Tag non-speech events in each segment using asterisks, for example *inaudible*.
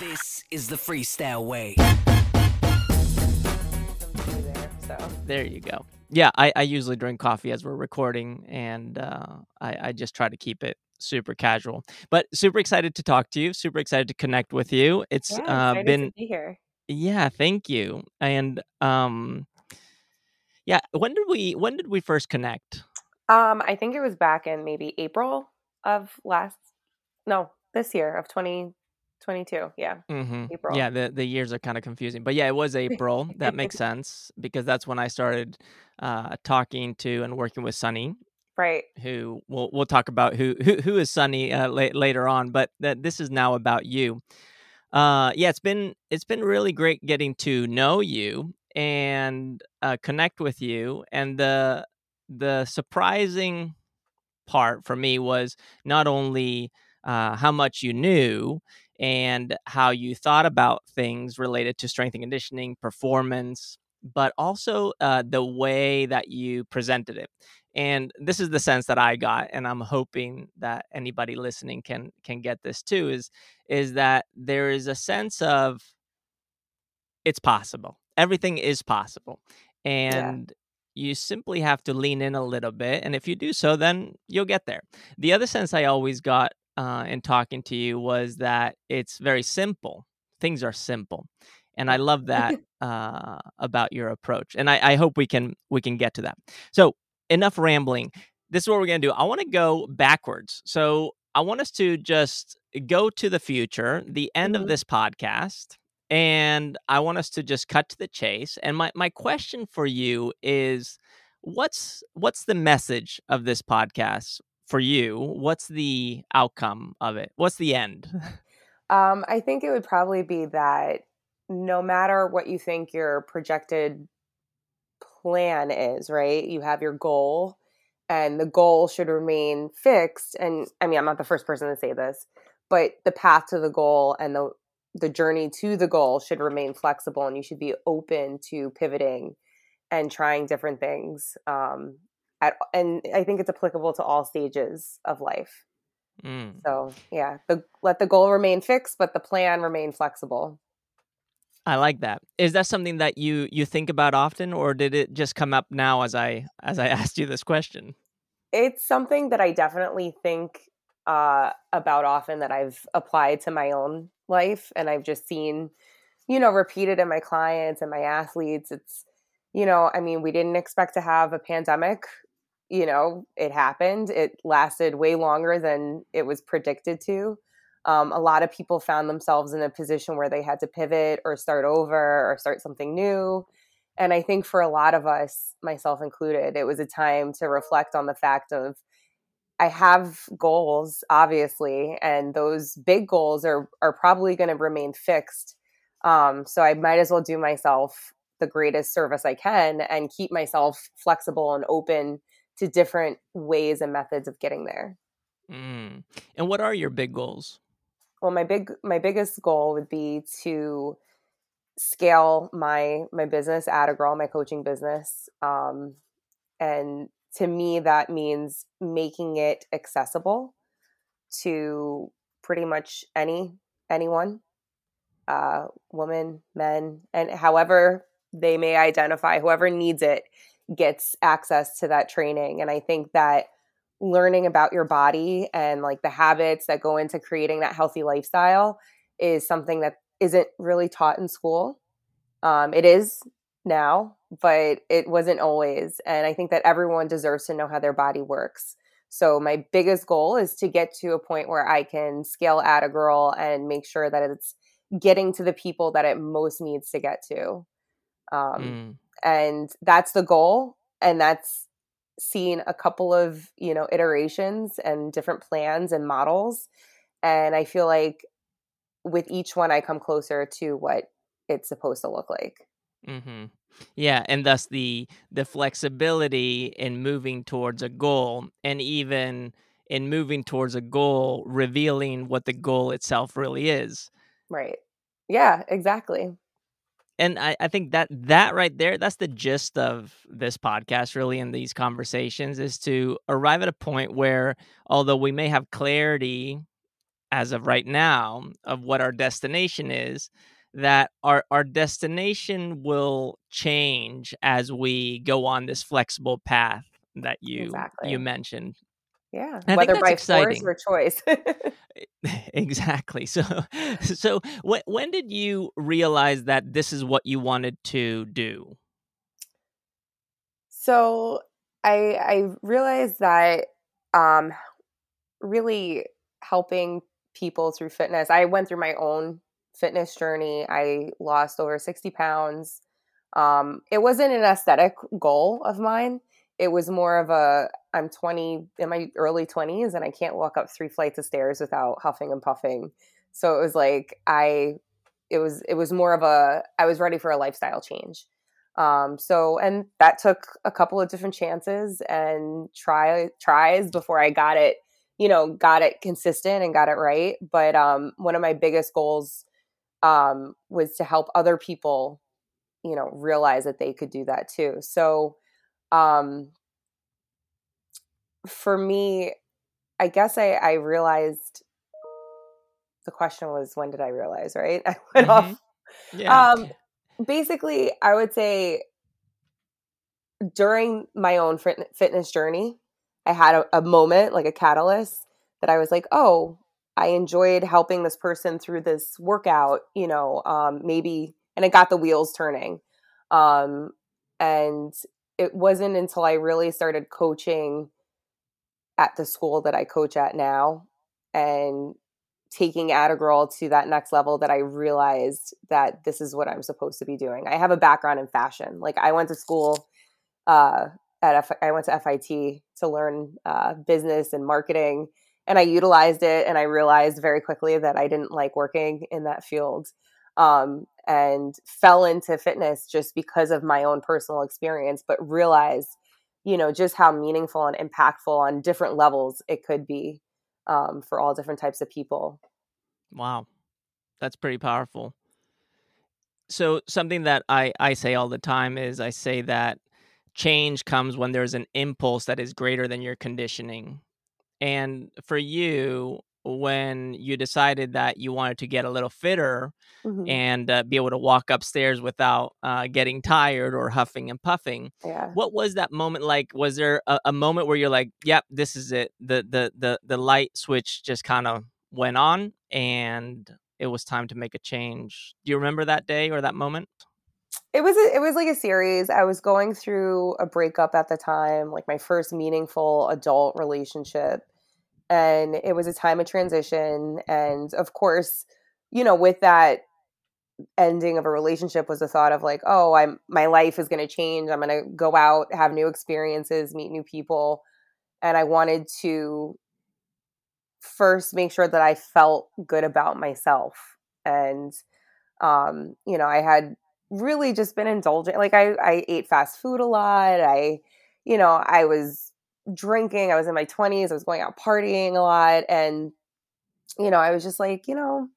This is the freestyle way. there. So There you go. Yeah, I, I usually drink coffee as we're recording, and uh, I, I just try to keep it super casual. But super excited to talk to you. Super excited to connect with you. It's yeah, uh, been to be here. yeah, thank you. And um, yeah, when did we when did we first connect? Um, I think it was back in maybe April of last no, this year of twenty twenty two. Yeah. hmm April. Yeah, the the years are kind of confusing, but yeah, it was *laughs* April. that makes sense because that's when I started uh, talking to and working with Sunny, Right. who we'll we'll talk about who who, who is Sunny uh, la- later on. But that this is now about you. Uh, yeah, it's been it's been really great getting to know you and uh, connect with you. And the the surprising part for me was not only uh, how much you knew and how you thought about things related to strength and conditioning, performance, but also uh, the way that you presented it. And this is the sense that I got, and I'm hoping that anybody listening can can get this too. Is is that there is a sense of it's possible. Everything is possible, and you simply have to lean in a little bit. And if you do so, then you'll get there. The other sense I always got uh, in talking to you was that it's very simple. Things are simple, and I love that *laughs* uh, about your approach. And I, I hope we can we can get to that. So enough rambling. This is what we're gonna do. I want to go backwards. So I want us to just go to the future, the end Mhm. of this podcast, and I want us to just cut to the chase. And my my question for you is what's what's the message of this podcast for you? What's the outcome of it? What's the end? *laughs* Um, I think it would probably be that no matter what you think your projected plan is, right? You have your goal and the goal should remain fixed. And I mean, I'm not the first person to say this, but the path to the goal and the the journey to the goal should remain flexible and you should be open to pivoting and trying different things. Um, at, and I think it's applicable to all stages of life. Mm. So yeah, the let the goal remain fixed, but the plan remain flexible. I like that. Is that something that you you think about often, or did it just come up now as I as I *laughs* asked you this question? It's something that I definitely think uh, about often that I've applied to my own life, and I've just seen, you know, repeated in my clients and my athletes. It's, you know, I mean, we didn't expect to have a pandemic. You know, it happened. It lasted way longer than it was predicted to. Um, a lot of people found themselves in a position where they had to pivot or start over or start something new. And I think for a lot of us, myself included, it was a time to reflect on the fact of I have goals, obviously, and those big goals are are probably going to remain fixed. Um, so I might as well do myself the greatest service I can and keep myself flexible and open to different ways and methods of getting there. Mm. And what are your big goals? Well, my big my biggest goal would be to scale my my business, Add a Girl, my coaching business, um, and to me that means making it accessible to pretty much any anyone, uh, woman, men, and however they may identify, whoever needs it gets access to that training. And I think that learning about your body and like the habits that go into creating that healthy lifestyle is something that isn't really taught in school. Um, it is now, but it wasn't always. And I think that everyone deserves to know how their body works. So my biggest goal is to get to a point where I can scale at a Girl and make sure that it's getting to the people that it most needs to get to. Um, Mm. And that's the goal. And that's seen a couple of you know iterations and different plans and models and i feel like with each one i come closer to what it's supposed to look like mm-hmm. Yeah, and thus the the flexibility in moving towards a goal, and even in moving towards a goal, revealing what the goal itself really is. right yeah exactly And I, I think that that right there, that's the gist of this podcast, really, in these conversations, is to arrive at a point where, although we may have clarity as of right now of what our destination is that our our destination will change as we go on this flexible path that you Exactly. you mentioned. Yeah. And I think Whether by force or choice. *laughs* *laughs* exactly. So *laughs* so when when did you realize that this is what you wanted to do? so I I realized that um really helping people through fitness. I went through my own fitness journey. I lost over 60 pounds. Um, it wasn't an aesthetic goal of mine. It was more of a I'm 20 in my early 20s and I can't walk up three flights of stairs without huffing and puffing. So it was like I it was it was more of a I was ready for a lifestyle change. Um, so and that took a couple of different chances and try tries before I got it you know got it consistent and got it right but um one of my biggest goals um was to help other people you know realize that they could do that too so um for me i guess i i realized the question was when did i realize right *laughs* i went hmm off Yeah. um basically i would say during my own fitness journey i had a, a moment like a catalyst that i was like oh i enjoyed helping this person through this workout you know um maybe and it got the wheels turning um and it wasn't until i really started coaching at the school that i coach at now and taking Atagirl to that next level that I realized that this is what I'm supposed to be doing. I have a background in fashion. Like I went to school uh, at F- I went to FIT to learn uh, business and marketing, and I utilized it. And I realized very quickly that I didn't like working in that field, um, and fell into fitness just because of my own personal experience. But realized, you know, just how meaningful and impactful on different levels it could be um, for all different types of people. Wow. That's pretty powerful. So something that I I say all the time is I say that change comes when there's an impulse that is greater than your conditioning. And for you, when you decided that you wanted to get a little fitter hmm and uh, be able to walk upstairs without uh, getting tired or huffing and puffing, Yeah. what was that moment like? Was there a, a moment where you're like, "Yep, this is it." The the the the light switch just kind of went on, and it was time to make a change. Do you remember that day or that moment? It was a, it was like a series. I was going through a breakup at the time, like my first meaningful adult relationship, and it was a time of transition. And of course, you know, with that ending of a relationship was the thought of like, oh, I'm my life is going to change. I'm going to go out, have new experiences, meet new people, and I wanted to first make sure that I felt good about myself. And um, you know, I had really just been indulgent. Like I, I ate fast food a lot. I, you know, I was drinking. I was in my twenties. I was going out partying a lot, and you know, I was just like, you know,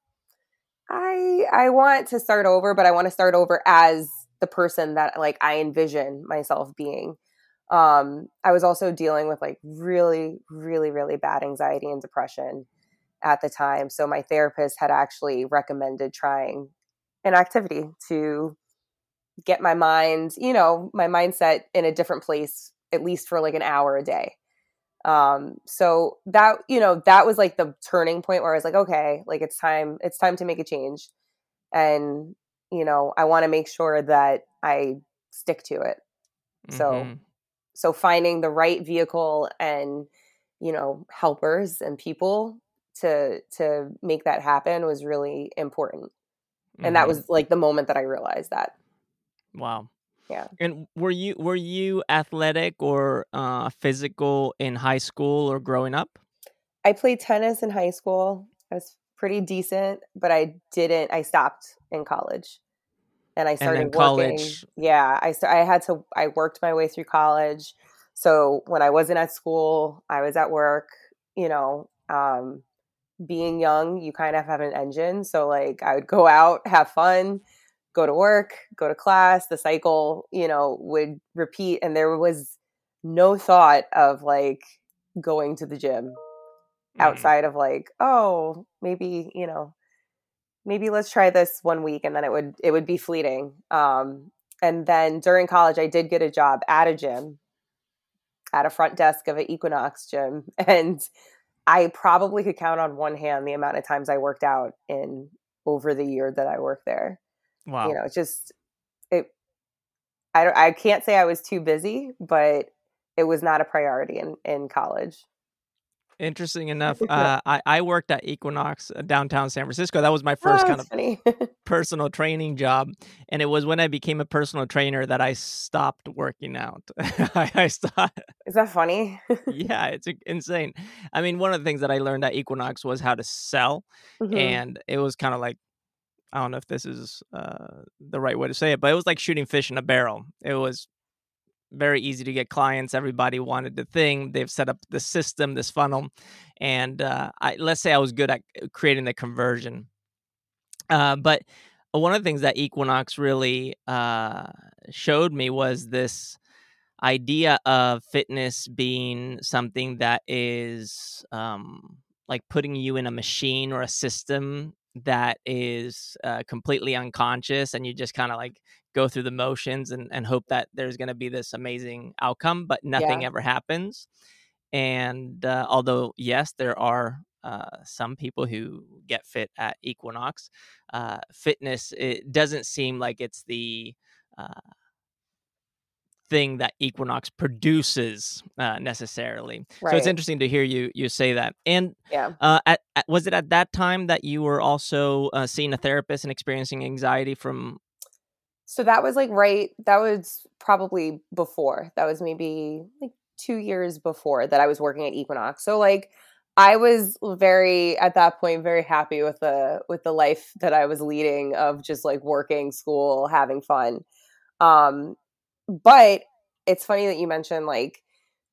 I, I want to start over, but I want to start over as the person that like I envision myself being. Um, I was also dealing with like really, really, really bad anxiety and depression at the time. So my therapist had actually recommended trying an activity to get my mind, you know, my mindset in a different place, at least for like an hour a day. Um, so that, you know, that was like the turning point where I was like, okay, like it's time, it's time to make a change. And, you know, I want to make sure that I stick to it. So, hmm so finding the right vehicle and, you know, helpers and people to, to make that happen was really important and that hmm was like the moment that I realized that. Wow. Yeah. And were you were you athletic or uh, physical in high school or growing up? I played tennis in high school. I was pretty decent, but I didn't. I stopped in college, and I And started then working. college. Yeah, I st- I had to. I worked my way through college. So when I wasn't at school, I was at work. You know, um, being young, you kind of have an engine. So like, I would go out, have fun, go to work, go to class. The cycle, you know, would repeat, and there was no thought of like going to the gym Mm. outside of like, oh, maybe, you know, maybe let's try this one week and then it would it would be fleeting. Um and then during college I did get a job at a gym at a front desk of an Equinox gym *laughs* and I probably could count on one hand the amount of times I worked out in over the year that I worked there. Wow. You know, it's just it I don't I can't say I was too busy, but it was not a priority in in college. Interesting enough, *laughs* uh, I, I worked at Equinox uh, downtown San Francisco. That was my first Oh, kind of *laughs* personal training job, and it was when I became a personal trainer that I stopped working out. *laughs* I, I stopped. Is that funny? Yeah, it's insane. I mean, one of the things that I learned at Equinox was how to sell, Mhm. and it was kind of like I don't know if this is uh, the right way to say it, but it was like shooting fish in a barrel. It was very easy to get clients. Everybody wanted the thing. They've set up the system, this funnel, and uh, I, let's say I was good at uh, creating the conversion. Uh, but one of the things that Equinox really uh, showed me was this idea of fitness being something that is um, like putting you in a machine or a system that is uh, completely unconscious and you just kind of like go through the motions and, and hope that there's going to be this amazing outcome but nothing Yeah. ever happens and uh, although yes there are uh, some people who get fit at equinox uh, fitness it doesn't seem like it's the uh, thing that equinox produces uh, necessarily so it's interesting to hear you you say that and Yeah. uh, at, at, was it at that time that you were also uh, seeing a therapist and experiencing anxiety from? So that was like right that was probably before. That was maybe like 2 years before that I was working at Equinox. So like I was very at that point very happy with the with the life that I was leading of just like working, school, having fun. Um but it's funny that you mentioned like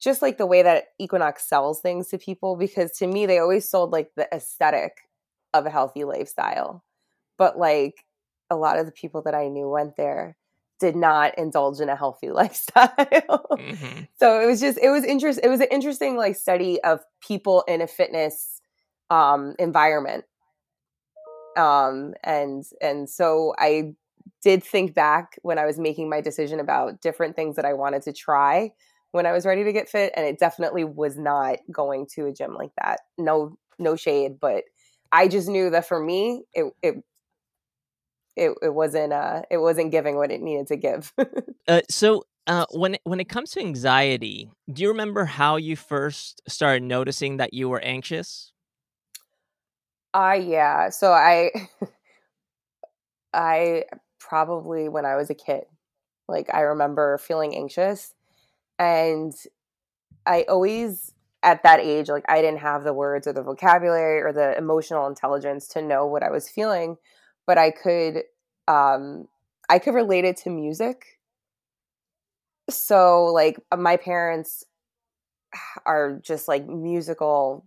just like the way that Equinox sells things to people because to me they always sold like the aesthetic of a healthy lifestyle. But like a lot of the people that I knew went there did not indulge in a healthy *laughs* lifestyle. Mhm. so it was just it was interest it was an interesting like study of people in a fitness um environment. Um and and so I did think back when I was making my decision about different things that I wanted to try when I was ready to get fit and it definitely was not going to a gym like that. No no shade, but I just knew that for me it it it, it wasn't uh it wasn't giving what it needed to give. *laughs* Uh, so uh, when it, when it comes to anxiety, do you remember how you first started noticing that you were anxious? uh yeah. So I *laughs* I probably when I was a kid, like I remember feeling anxious and I always at that age like I didn't have the words or the vocabulary or the emotional intelligence to know what I was feeling, but I could um I could relate it to music. So like my parents *sighs* are just like musical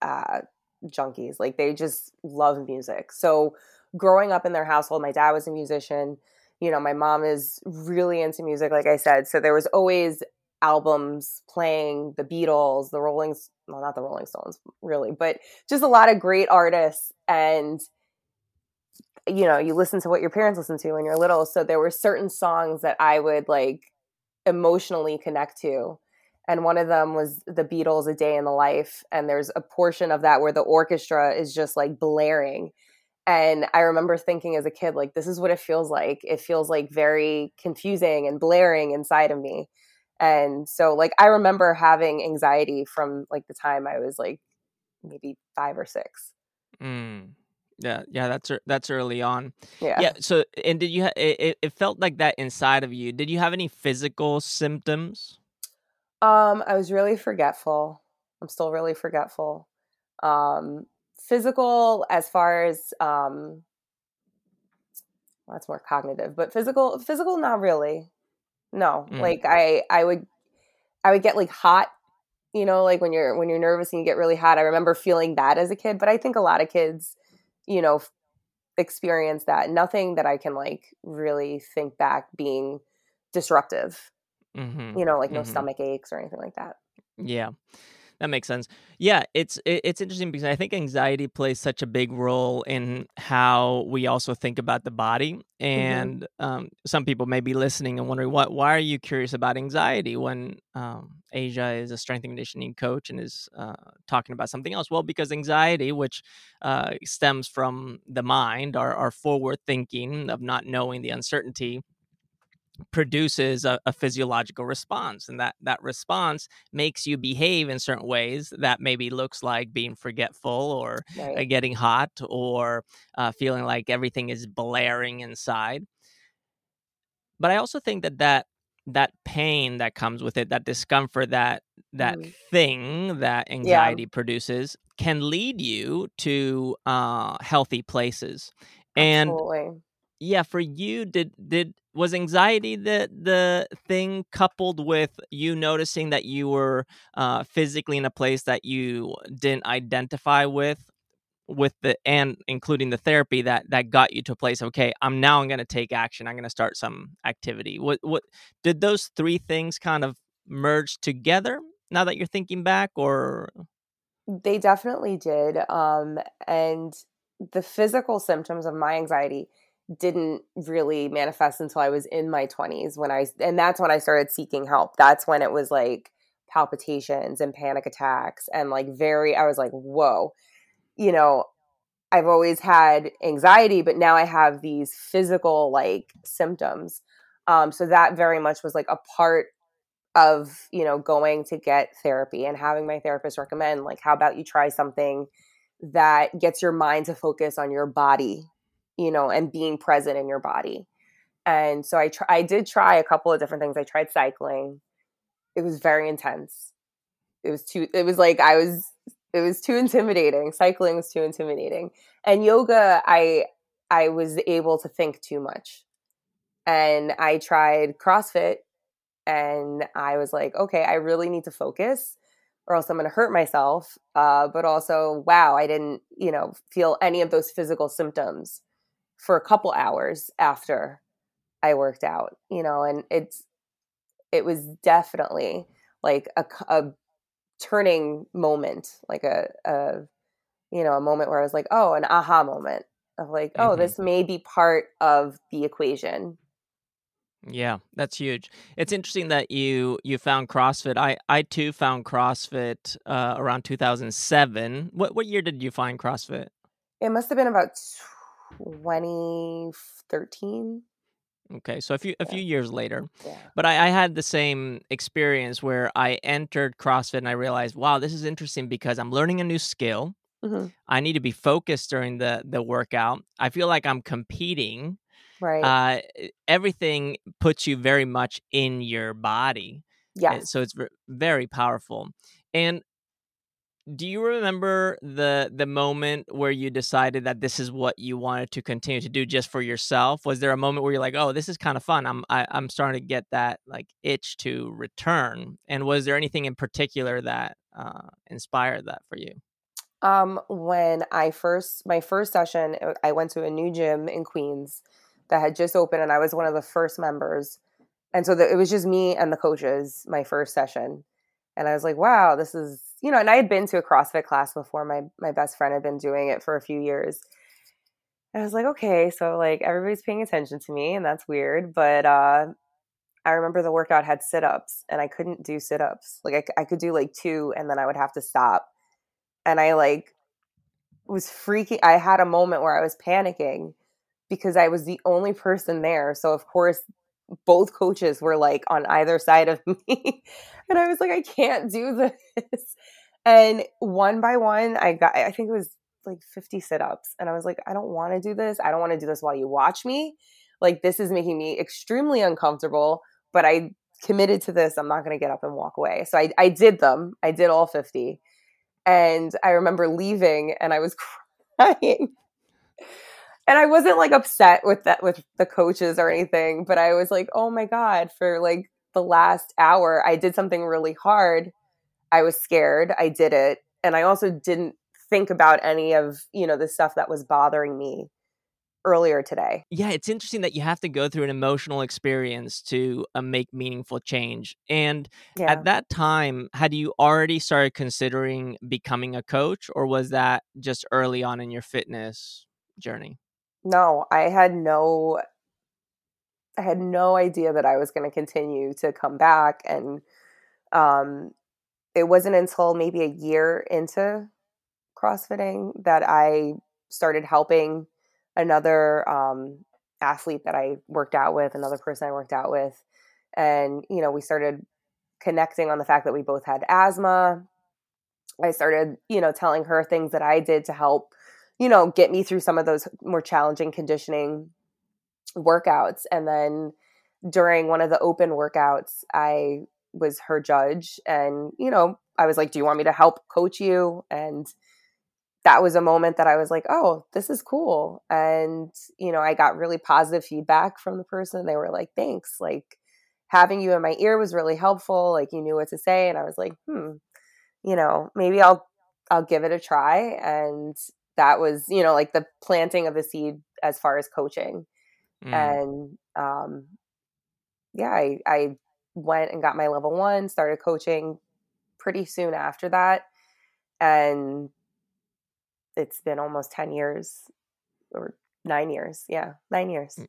uh junkies. Like they just love music. So growing up in their household, my dad was a musician. You know, my mom is really into music, like I said. So there was always albums playing the Beatles, the Rolling, well, not the Rolling Stones, really, but just a lot of great artists. And you know, you listen to what your parents listen to when you're little. So there were certain songs that I would like emotionally connect to. And one of them was the Beatles, A Day in the Life. And there's a portion of that where the orchestra is just like blaring. And I remember thinking as a kid, like, this is what it feels like. It feels like very confusing and blaring inside of me. And so, like, I remember having anxiety from like the time I was like maybe five or six. Mm. Yeah, yeah, that's that's early on. Yeah. Yeah. So, and did you? Ha- it, it- it felt like that inside of you. Did you have any physical symptoms? Um, I was really forgetful. I'm still really forgetful. Um, physical as far as um well, that's more cognitive, but physical physical not really. No. Mm. Like I I would I would get like hot, you know, like when you're when you're nervous and you get really hot. I remember feeling that as a kid, but I think a lot of kids, you know, experience that. Nothing that I can like really think back being disruptive Mm-hmm. you know, like no Mhm. stomach aches or anything like that. Yeah. That makes sense. Yeah, it's it's interesting because I think anxiety plays such a big role in how we also think about the body. Mm-hmm. And um, some people may be listening and wondering, what? Why are you curious about anxiety when um, Asia is a strength and conditioning coach and is uh, talking about something else? Well, because anxiety, which uh, stems from the mind, our, our forward thinking of not knowing the uncertainty, produces a, a, physiological response and that that response makes you behave in certain ways that maybe looks like being forgetful or uh, Right. getting hot or uh, feeling like everything is blaring inside but i also think that that that pain that comes with it that discomfort that that Mhm. thing that anxiety produces can lead you to uh, healthy places and Absolutely. yeah for you did did was anxiety the the thing coupled with you noticing that you were uh physically in a place that you didn't identify with with the and including the therapy that that got you to a place okay i'm now i'm going to take action i'm going to start some activity what what did those three things kind of merge together now that you're thinking back or They definitely did. Um, and the physical symptoms of my anxiety didn't really manifest until I was in my 20s when I and that's when I started seeking help. That's when it was like palpitations and panic attacks and like very I was like, "Whoa." You know, I've always had anxiety, but now I have these physical like symptoms. Um, so that very much was like a part of you know going to get therapy and having my therapist recommend like how about you try something that gets your mind to focus on your body you know and being present in your body. And so i tr- i did try a couple of different things. I tried cycling. It was very intense. It was too it was like i was it was too intimidating. Cycling was too intimidating. And yoga i i was able to think too much. And i tried crossfit and I was like, okay, I really need to focus or else I'm going to hurt myself. Uh, but also, wow, I didn't, you know, feel any of those physical symptoms for a couple hours after I worked out, you know, and it's, it was definitely like a, a turning moment, like a, a, you know, a moment where I was like, oh, an aha moment of like, oh, Mhm. this may be part of the equation. Yeah, that's huge. It's interesting that you you found CrossFit. I I too found CrossFit uh, around 2007. What what year did you find CrossFit? It must have been about 2013. Okay, so a few a Yeah. few years later. Yeah. But I, I had the same experience where I entered CrossFit and I realized, wow, this is interesting because I'm learning a new skill. hmm I need to be focused during the the workout. I feel like I'm competing. Right. Uh, everything puts you very much in your body. yeah so it's ver- very powerful and do you remember the the moment where you decided that this is what you wanted to continue to do just for yourself? Was there a moment where you're like oh this is kind of fun. I'm I, i'm starting to get that like itch to return and was there anything in particular that uh, inspired that for you? Um, when I first my first session, uh, I went to a new gym in Queens that had just opened, and I was one of the first members. And so the, it was just me and the coaches my first session, and I was like, "Wow, this is you know." And I had been to a CrossFit class before. My my best friend had been doing it for a few years. I was like, "Okay, so like everybody's paying attention to me, and that's weird." But uh, I remember the workout had sit ups, and I couldn't do sit ups. Like I could do like two, and then I would have to stop. And I like was freaking. I had a moment where I was panicking because I was the only person there. So of course, both coaches were like on either side of *laughs* me, and I was like, I can't do *laughs* this. And one by one, I got. I think it was like 50 sit-ups, and I was like, I don't want to do this. I don't want to do this while you watch me. Like this is making me extremely uncomfortable. But I committed to this. I'm not going to get up and walk away. So I, I did them. I did all 50. And I remember leaving and I was *laughs* crying. And I wasn't like upset with that with the coaches or anything, but I was like, "Oh my god, for like the last hour I did something really hard. I was scared. I did it. And I also didn't think about any of, you know, the stuff that was bothering me earlier today. Yeah, it's interesting that you have to go through an emotional experience to uh, make meaningful change. And Yeah. at that time, had you already started considering becoming a coach, or was that just early on in your fitness journey? No, I had no I had no idea that I was going to continue to come back and um it wasn't until maybe a year into CrossFitting that I started helping another um athlete that I worked out with, another person I worked out with. And you know, we started connecting on the fact that we both had asthma. I started, you know, telling her things that I did to help, you know, get me through some of those more challenging conditioning workouts. And then during one of the open workouts, I was her judge. And, you know, I was like, Do you want me to help coach you? And that was a moment that I was like, Oh, this is cool. And, you know, I got really positive feedback from the person. They were like, Thanks. Like, having you in my ear was really helpful. Like, you knew what to say. And I was like, Hmm, you know, maybe I'll, I'll give it a try. And that was, you know, like the planting of the seed as far as coaching Mm. and um, yeah, I, I went and got my level one, started coaching pretty soon after that, and it's been almost ten years or nine years. Yeah, nine years.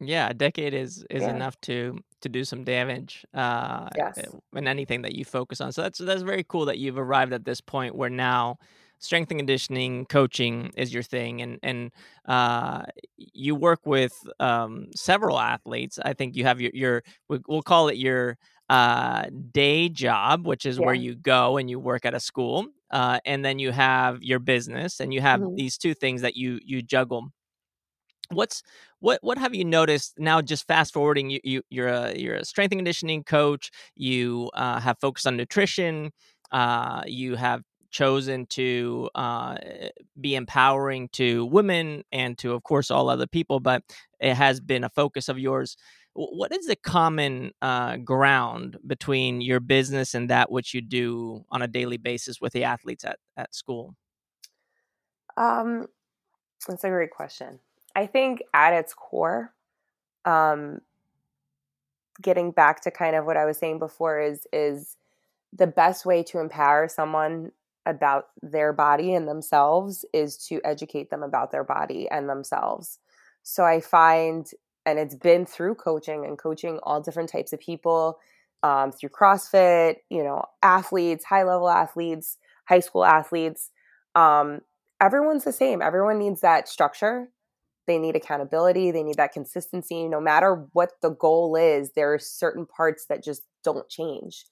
Yeah, a decade is is Yeah. enough to to do some damage uh Yes. in anything that you focus on. So that's that's very cool that you've arrived at this point where now strength and conditioning coaching is your thing and and uh you work with um several athletes. I think you have your your we- we'll call it your uh day job which is where you go and you work at a school uh and then you have your business and you have Mhm. these two things that you you juggle what's what what have you noticed now just fast forwarding you, you you're a you're a strength and conditioning coach you uh, have focused on nutrition uh, you have chosen to uh, be empowering to women and to of course all other people but it has been a focus of yours what is the common uh, ground between your business and that which you do on a daily basis with the athletes at, at school Um, that's a great question. I think at its core, um, getting back to kind of what I was saying before is is the best way to empower someone about their body and themselves is to educate them about their body and themselves. So I find, and it's been through coaching and coaching all different types of people um, through CrossFit, you know, athletes, high level athletes, high school athletes. Um, everyone's the same. Everyone needs that structure. They need accountability. They need that consistency. No matter what the goal is, there are certain parts that just don't change.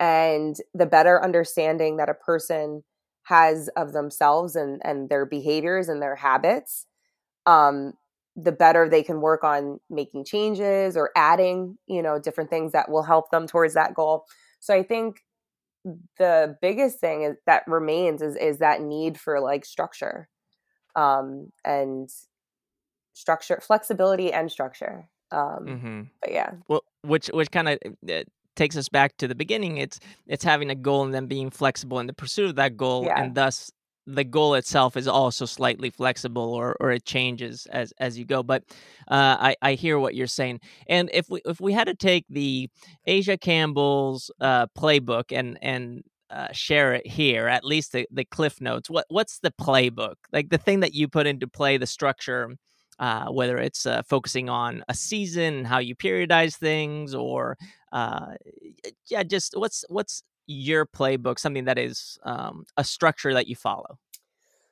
And the better understanding that a person has of themselves and, and their behaviors and their habits, um, the better they can work on making changes or adding, you know, different things that will help them towards that goal. So I think the biggest thing is, that remains is is that need for like structure um and structure flexibility and structure um mm-hmm. but yeah well which which kind of takes us back to the beginning it's it's having a goal and then being flexible in the pursuit of that goal Yeah. and thus the goal itself is also slightly flexible or or it changes as as you go but uh i i hear what you're saying and if we if we had to take the asia campbell's uh playbook and and uh, share it here at least the, the cliff notes what what's the playbook like the thing that you put into play the structure uh, whether it's uh, focusing on a season, how you periodize things, or uh, yeah, just what's what's your playbook, something that is um, a structure that you follow.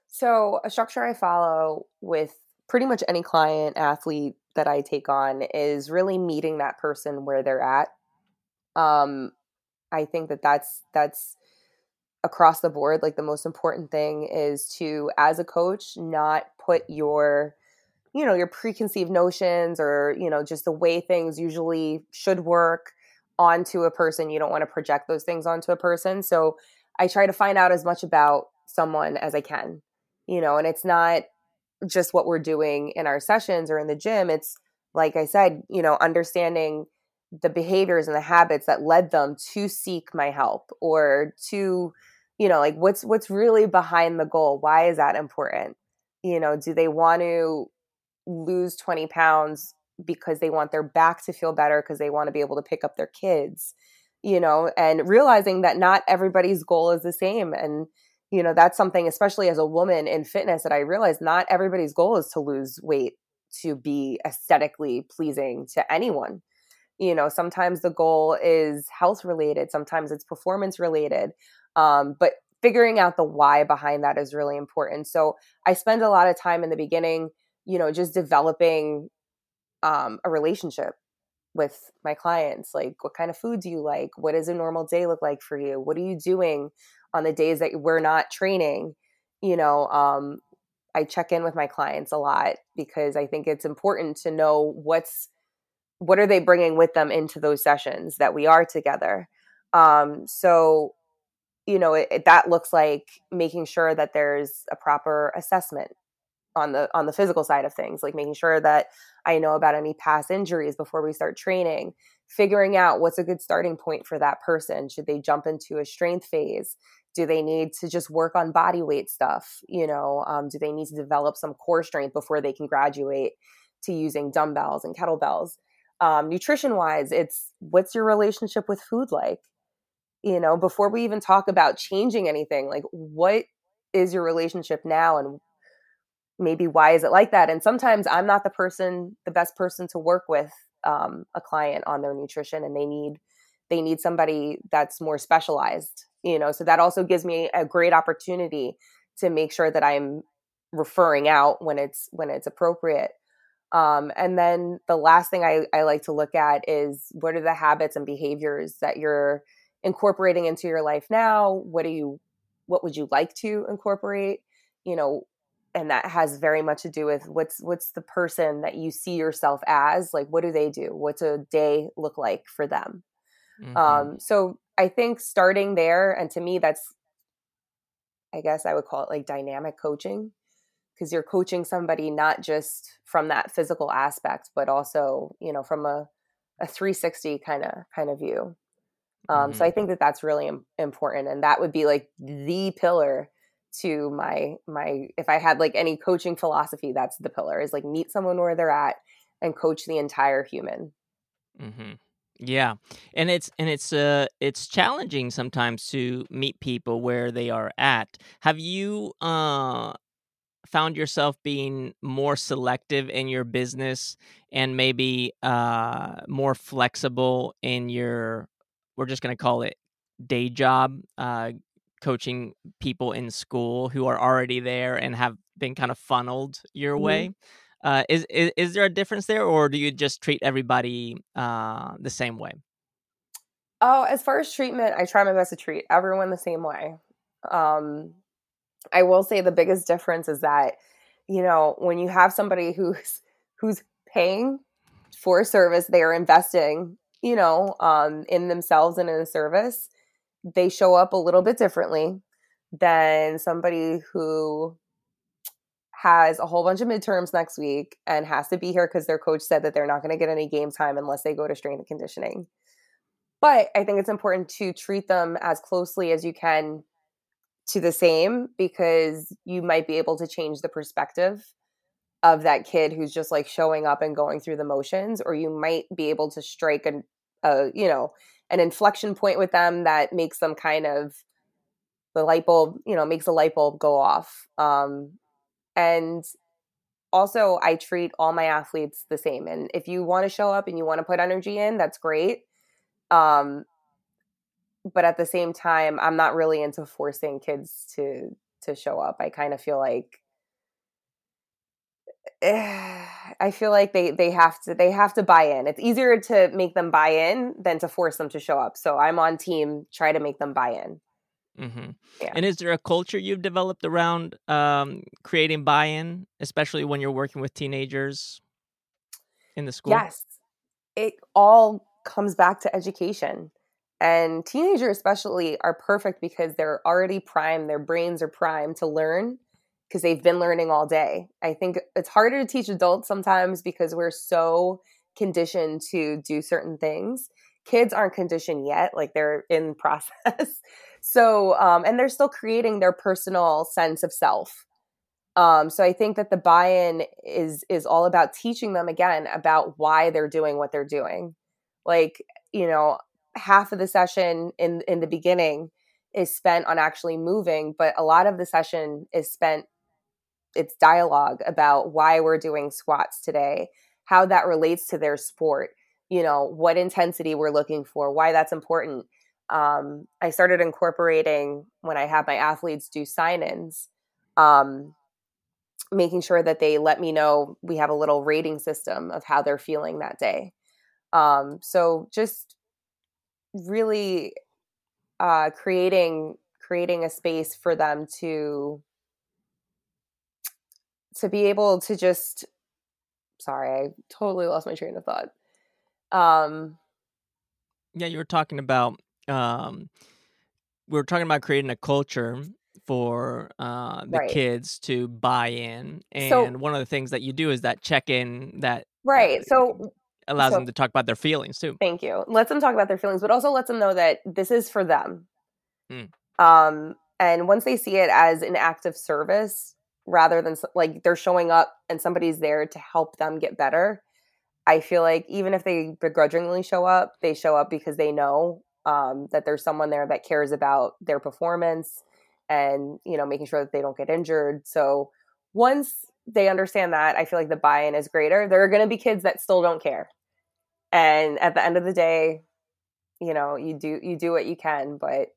So, a structure I follow with pretty much any client athlete that I take on is really meeting that person where they're at. Um, I think that that's that's across the board. Like the most important thing is to, as a coach, not put your you know your preconceived notions or you know just the way things usually should work onto a person you don't want to project those things onto a person. So i try to find out as much about someone as i can you know and it's not just what we're doing in our sessions or in the gym. It's like i said you know understanding the behaviors and the habits that led them to seek my help or to you know like what's what's really behind the goal? Why is that important? You know do they want to lose 20 pounds because they want their back to feel better because they want to be able to pick up their kids you know and realizing that not everybody's goal is the same and you know that's something especially as a woman in fitness that i realized not everybody's goal is to lose weight to be aesthetically pleasing to anyone. You know sometimes the goal is health related sometimes it's performance related um, but figuring out the why behind that is really important. So i spend a lot of time in the beginning you know just developing um, a relationship with my clients like what kind of food do you like? What does a normal day look like for you? What are you doing on the days that we're not training? You know um, i check in with my clients a lot because i think it's important to know what's what are they bringing with them into those sessions that we are together. Um, so you know it, it, that looks like making sure that there's a proper assessment on the on the physical side of things like making sure that i know about any past injuries before we start training figuring out what's a good starting point for that person. Should they jump into a strength phase? Do they need to just work on body weight stuff you know um, do they need to develop some core strength before they can graduate to using dumbbells and kettlebells? Um, nutrition wise it's what's your relationship with food like? You know before we even talk about changing anything like what is your relationship now and maybe why is it like that? And sometimes i'm not the person the best person to work with um, a client on their nutrition and they need they need somebody that's more specialized you know? So that also gives me a great opportunity to make sure that i'm referring out when it's when it's appropriate. Um, and then the last thing I, I like to look at is what are the habits and behaviors that you're incorporating into your life now? What do you what would you like to incorporate? You know and that has very much to do with what's what's the person that you see yourself as like what do they do what's a day look like for them mm-hmm. um so i think starting there and to me that's i guess i would call it like dynamic coaching because you're coaching somebody not just from that physical aspect but also you know from a a 360 kind of kind of view um, mm-hmm. so i think that that's really Im- important and that would be like the pillar to my my if i had like any coaching philosophy that's the pillar is like meet someone where they're at and coach the entire human. Mm-hmm. yeah and it's and it's uh it's challenging sometimes to meet people where they are at. Have you uh found yourself being more selective in your business and maybe uh more flexible in your we're just going to call it day job? Uh coaching people in school who are already there and have been kind of funneled your mm-hmm. way. Uh, is, is is there a difference there, or do you just treat everybody uh, the same way? Oh, as far as treatment, I try my best to treat everyone the same way. Um, I will say the biggest difference is that you know when you have somebody who's who's paying for a service, they are investing, you know, um, in themselves and in the service they show up a little bit differently than somebody who has a whole bunch of midterms next week and has to be here because their coach said that they're not going to get any game time unless they go to strength and conditioning. But I think it's important to treat them as closely as you can to the same because you might be able to change the perspective of that kid who's just like showing up and going through the motions or you might be able to strike a, a you know an inflection point with them that makes them kind of the light bulb, you know, makes the light bulb go off. Um, and also, I treat all my athletes the same. And if you want to show up and you want to put energy in, that's great. Um, but at the same time, I'm not really into forcing kids to to show up. I kind of feel like *sighs* I feel like they they have to they have to buy in. It's easier to make them buy in than to force them to show up. So I'm on team try to make them buy in. Mm-hmm. Yeah. And is there a culture you've developed around um, creating buy-in, especially when you're working with teenagers in the school? Yes, it all comes back to education, and teenagers especially are perfect because they're already primed. Their brains are primed to learn because they've been learning all day. I think it's harder to teach adults sometimes because we're so conditioned to do certain things. Kids aren't conditioned yet, like they're in *laughs* process. so, um, and they're still creating their personal sense of self. Um, so I think that the buy-in is is all about teaching them again about why they're doing what they're doing. Like, you know, half of the session in in the beginning is spent on actually moving, but a lot of the session is spent it's dialogue about why we're doing squats today, how that relates to their sport, you know, what intensity we're looking for, why that's important. Um, I started incorporating when I have my athletes do sign ins, um, making sure that they let me know we have a little rating system of how they're feeling that day. Um, so just really uh, creating creating a space for them to to be able to just sorry i totally lost my train of thought um yeah you were talking about um we were talking about creating a culture for uh the right. kids to buy in and so, one of the things that you do is that check in that right uh, so allows so, them to talk about their feelings too thank you lets them talk about their feelings but also lets them know that this is for them mm. um and once they see it as an act of service rather than like they're showing up and somebody's there to help them get better. I feel like even if they begrudgingly show up, they show up because they know um, that there's someone there that cares about their performance and you know making sure that they don't get injured. So once they understand that, I feel like the buy-in is greater. There are going to be kids that still don't care, and at the end of the day, you know you do you do what you can, but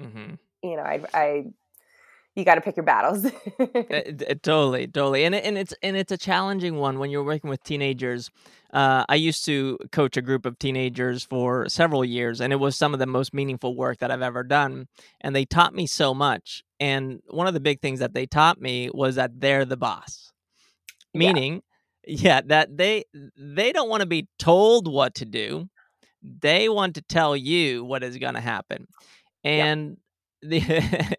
mm-hmm. you know I I you got to pick your battles. *laughs* uh, totally, totally, and and it's and it's a challenging one when you're working with teenagers. Uh, I used to coach a group of teenagers for several years, and it was some of the most meaningful work that I've ever done. And they taught me so much. And one of the big things that they taught me was that they're the boss, meaning, yeah, yeah that they they don't want to be told what to do; they want to tell you what is going to happen. And the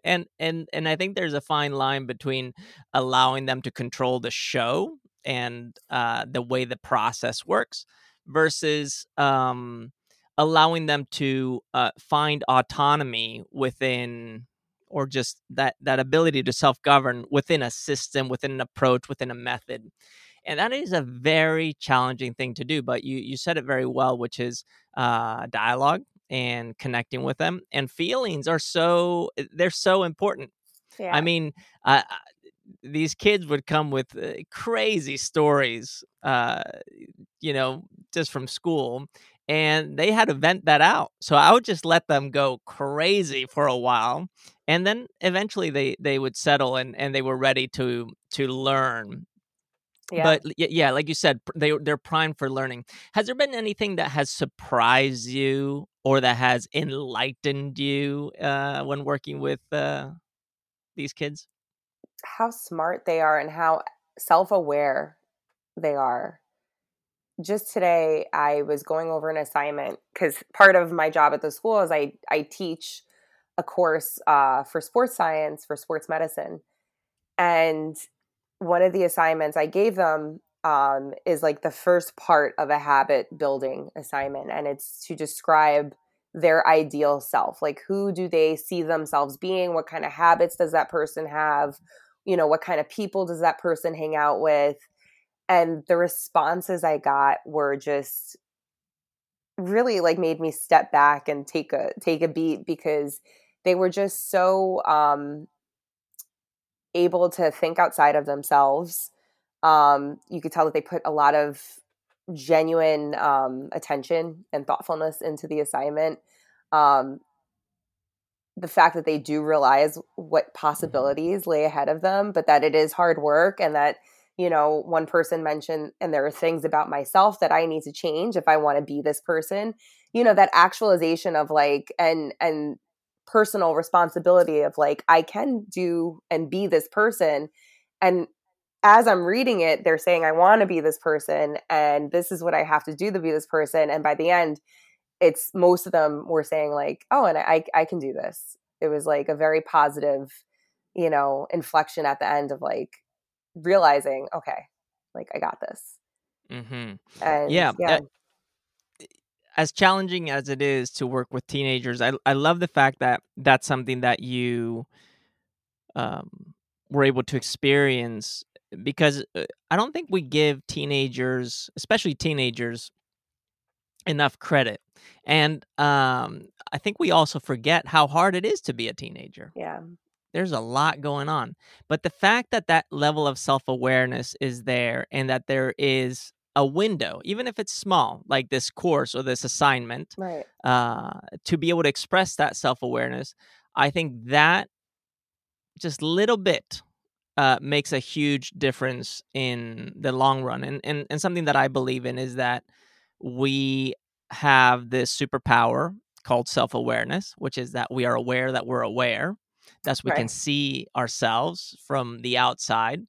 *laughs* and and and I think there's a fine line between allowing them to control the show and uh, the way the process works versus um, allowing them to uh, find autonomy within or just that that ability to self-govern within a system within an approach within a method. And that is a very challenging thing to do but you you said it very well which is uh, dialogue and connecting with them and feelings are so eh, they're so important yeah. i mean uh, these kids would come with uh, crazy stories uh, you know just from school and they had to vent that out so i would just let them go crazy for a while and then eventually they they would settle and and they were ready to to learn yeah. But yeah, like you said, they they're primed for learning. Has there been anything that has surprised you or that has enlightened you uh, when working with uh, these kids? How smart they are and how self-aware they are. Just today, I was going over an assignment because part of my job at the school is I I teach a course uh, for sports science for sports medicine, and one of the assignments I gave them um, is like the first part of a habit building assignment, and it's to describe their ideal self. Like, who do they see themselves being? What kind of habits does that person have? You know, what kind of people does that person hang out with? And the responses I got were just really like made me step back and take a take a beat because they were just so um able to think outside of themselves. Um, you could tell that they put a lot of genuine um, attention and thoughtfulness into the assignment. Um, the fact that they do realize what mm-hmm. possibilities lay ahead of them, but that it is hard work and that, you know, one person mentioned, and there are things about myself that I need to change if I want to be this person. You know, that actualization of like, and, and, personal responsibility of like I can do and be this person and as I'm reading it they're saying I want to be this person and this is what I have to do to be this person and by the end it's most of them were saying like oh and I I can do this. It was like a very positive you know inflection at the end of like realizing okay like I got this. Mm-hmm. and yeah, yeah as challenging as it is to work with teenagers, I I love the fact that that's something that you um were able to experience because uh, I don't think we give teenagers, especially teenagers, enough credit. And um, I think we also forget how hard it is to be a teenager. Yeah. There's a lot going on. But the fact that that level of self awareness is there and that there is a window, even if it's small, like this course or this assignment, Right. uh, to be able to express that self awareness, I think that just little bit uh, makes a huge difference in the long run. And, and and something that I believe in is that we have this superpower called self awareness, which is that we are aware that we're aware. Thus, we can see ourselves from the outside.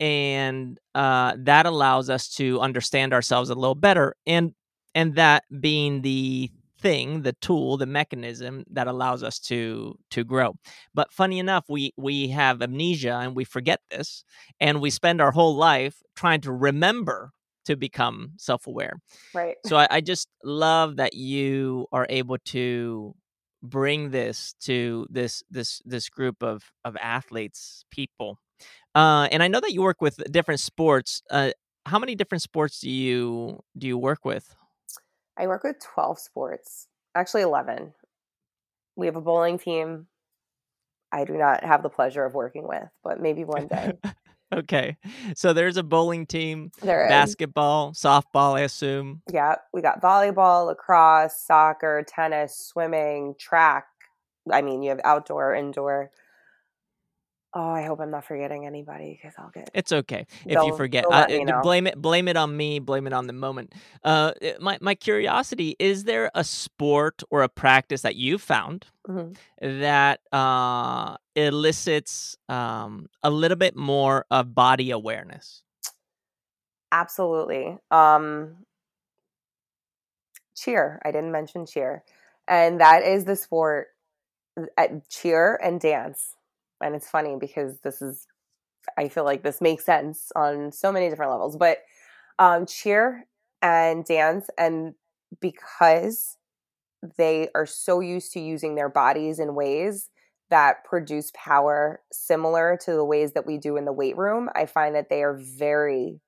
And uh, that allows us to understand ourselves a little better. And and that being the thing, the tool, the mechanism that allows us to to grow. But funny enough, we we have amnesia and we forget this, and we spend our whole life trying to remember to become self-aware. Right. So I, I just love that you are able to bring this to this this this group of of athletes, people. Uh, and I know that you work with different sports. Uh, how many different sports do you do you work with? I work with 12 sports, actually 11. We have a bowling team. I do not have the pleasure of working with, but maybe one day. *laughs* okay, so there's a bowling team, There is. basketball, softball, I assume. Yeah, we got volleyball, lacrosse, soccer, tennis, swimming, track. I mean, you have outdoor, indoor. Oh, I hope I'm not forgetting anybody because I'll get. It's okay if you They'll- forget. they'll let me uh, know. blame it. Blame it on me. Blame it on the moment. Uh, uh, my my curiosity is there a sport or a practice that you found Mhm. that uh, elicits um, a little bit more of body awareness? Absolutely. Um, cheer. I didn't mention cheer, and that is the sport. At cheer and dance, and it's funny because this is. I feel like this makes sense on so many different levels, but um, cheer and dance, and because they are so used to using their bodies in ways that produce power similar to the ways that we do in the weight room, I find that they are very,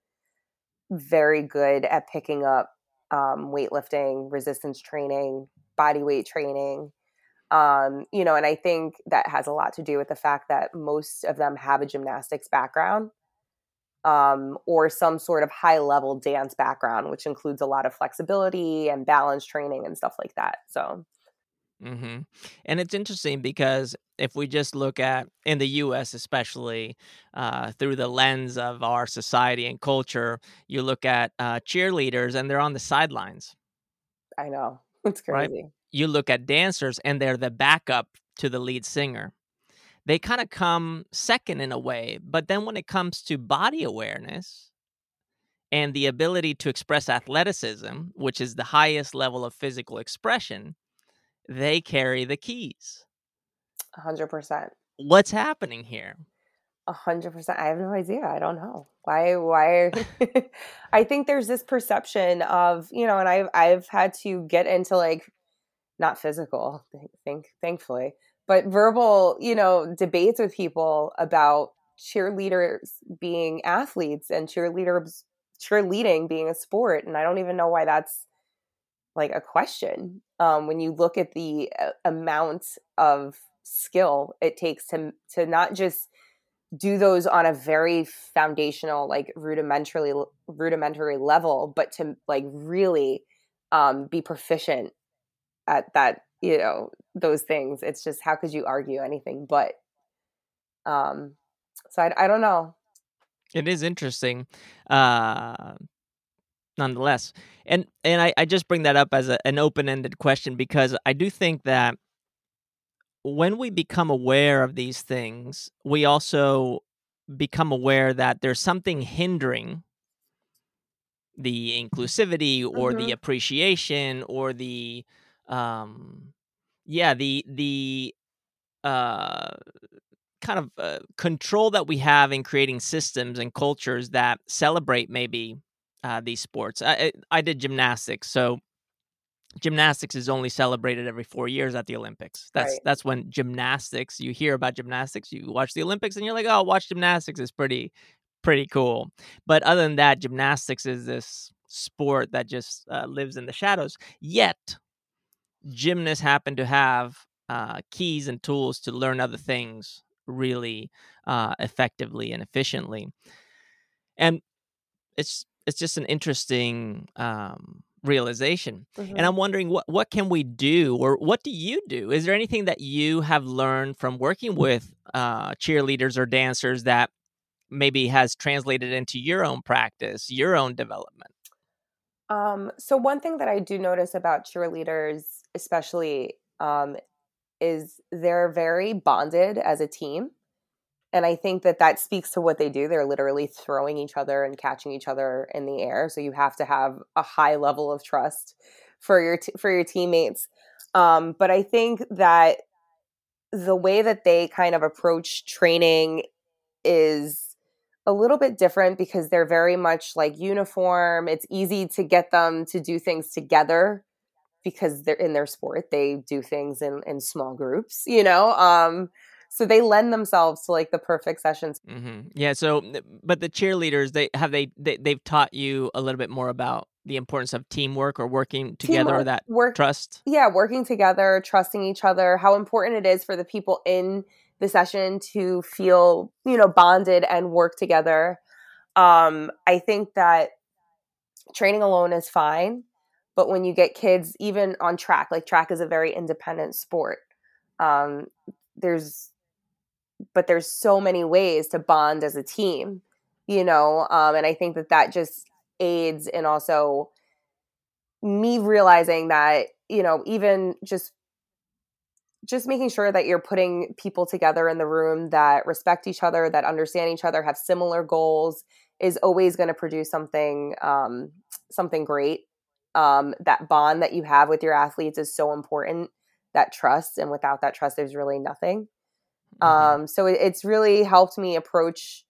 very good at picking up um, weightlifting, resistance training, body weight training. Um, you know, and I think that has a lot to do with the fact that most of them have a gymnastics background um, or some sort of high level dance background, which includes a lot of flexibility and balance training and stuff like that. So, Mm-hmm. And it's interesting because if we just look at in the U.S., especially uh, through the lens of our society and culture, you look at uh, cheerleaders and they're on the sidelines. I know *laughs* it's Right. You look at dancers and they're the backup to the lead singer. They kind of come second in a way, but then when it comes to body awareness and the ability to express athleticism, which is the highest level of physical expression, they carry the keys. 100%. What's happening here? A hundred percent. I have no idea. I don't know why. Why? *laughs* *laughs* I think there's this perception of you know, and I've I've had to get into like not physical, think, thankfully, but verbal, you know, debates with people about cheerleaders being athletes and cheerleaders cheerleading being a sport, and I don't even know why that's like a question. Um, when you look at the uh, amount of skill it takes to to not just do those on a very foundational like rudimentary rudimentary level but to like really um be proficient at that you know those things. It's just how could you argue anything but um so i, I don't know. It is interesting, uh, nonetheless, and and I, I just bring that up as a, an open ended question because I do think that when we become aware of these things, we also become aware that there's something hindering the inclusivity or the Mhm. appreciation or the um yeah the the uh kind of uh, control that we have in creating systems and cultures that celebrate maybe uh, these sports. I, I did gymnastics, so gymnastics is only celebrated every four years at the Olympics. That's Right. that's when gymnastics. You hear about gymnastics, you watch the Olympics, and you're like, oh, watch gymnastics is pretty pretty cool. But other than that, gymnastics is this sport that just uh, lives in the shadows. Yet, gymnasts happen to have uh, keys and tools to learn other things really uh, effectively and efficiently. And it's it's just an interesting um, realization. Mhm. And I'm wondering what what can we do, or what do you do? Is there anything that you have learned from working with uh, cheerleaders or dancers that maybe has translated into your own practice, your own development? Um, so one thing that I do notice about cheerleaders, especially, um, is they're very bonded as a team, and I think that that speaks to what they do. They're literally throwing each other and catching each other in the air. So you have to have a high level of trust for your t- for your teammates. Um, but I think that the way that they kind of approach training is a little bit different because they're very much like uniform. It's easy to get them to do things together because they're in their sport. They do things in in small groups, you know. Um so they lend themselves to like the perfect sessions. Mm-hmm. Yeah. So, but the cheerleaders, they have they, they they've taught you a little bit more about the importance of teamwork or working together, or that work trust. yeah, working together, trusting each other, how important it is for the people in the session to feel, you know, bonded and work together. Um, I think that training alone is fine, but when you get kids even on track, like track is a very independent sport. Um, there's but there's so many ways to bond as a team, you know, um, and I think that that just aids in also me realizing that you know even just just making sure that you're putting people together in the room that respect each other that understand each other have similar goals is always going to produce something um, something great. Um, that bond that you have with your athletes is so important. That trust and without that trust there's really nothing. Mhm. um, so it, it's really helped me approach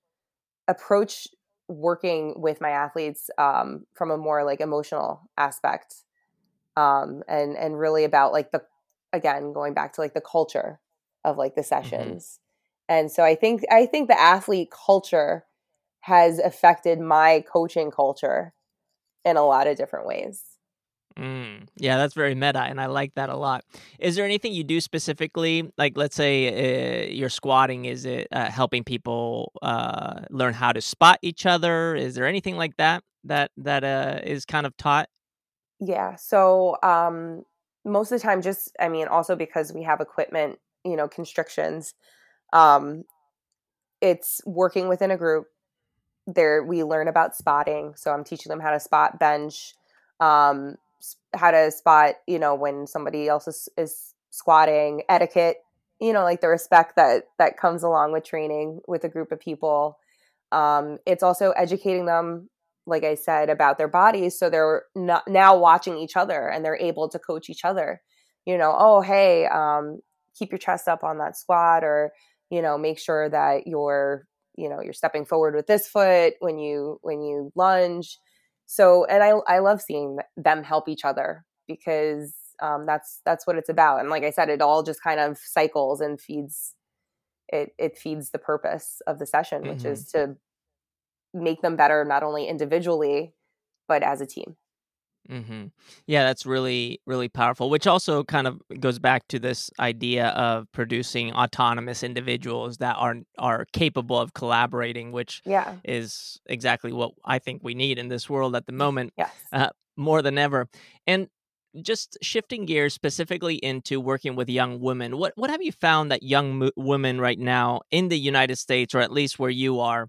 approach working with my athletes um, from a more like emotional aspect. Um, and and really about like the again going back to like the culture of like the sessions and so i think i think the athlete culture has affected my coaching culture in a lot of different ways Mm, yeah, that's very meta, and I like that a lot. Is there anything you do specifically, like let's say uh, you're squatting? Is it uh, helping people uh, learn how to spot each other? Is there anything like that that that uh, is kind of taught? yeah so um most of the time just i mean also because we have equipment you know constrictions um it's working within a group. There we learn about spotting so i'm teaching them how to spot bench um how to spot you know when somebody else is, is squatting etiquette you know like the respect that that comes along with training with a group of people. Um it's also educating them like i said about their bodies so they're not now watching each other and they're able to coach each other you know oh hey um keep your chest up on that squat or you know make sure that you're you know you're stepping forward with this foot when you when you lunge so and i i love seeing them help each other because um that's that's what it's about and like i said it all just kind of cycles and feeds it it feeds the purpose of the session which Mhm. is to make them better not only individually but as a team. Hmm Yeah, that's really, really powerful, which also kind of goes back to this idea of producing autonomous individuals that are are capable of collaborating, which yeah. is exactly what I think we need in this world at the moment yes. uh, more than ever. And just shifting gears specifically into working with young women, what what have you found that young mo- women right now in the United States, or at least where you are,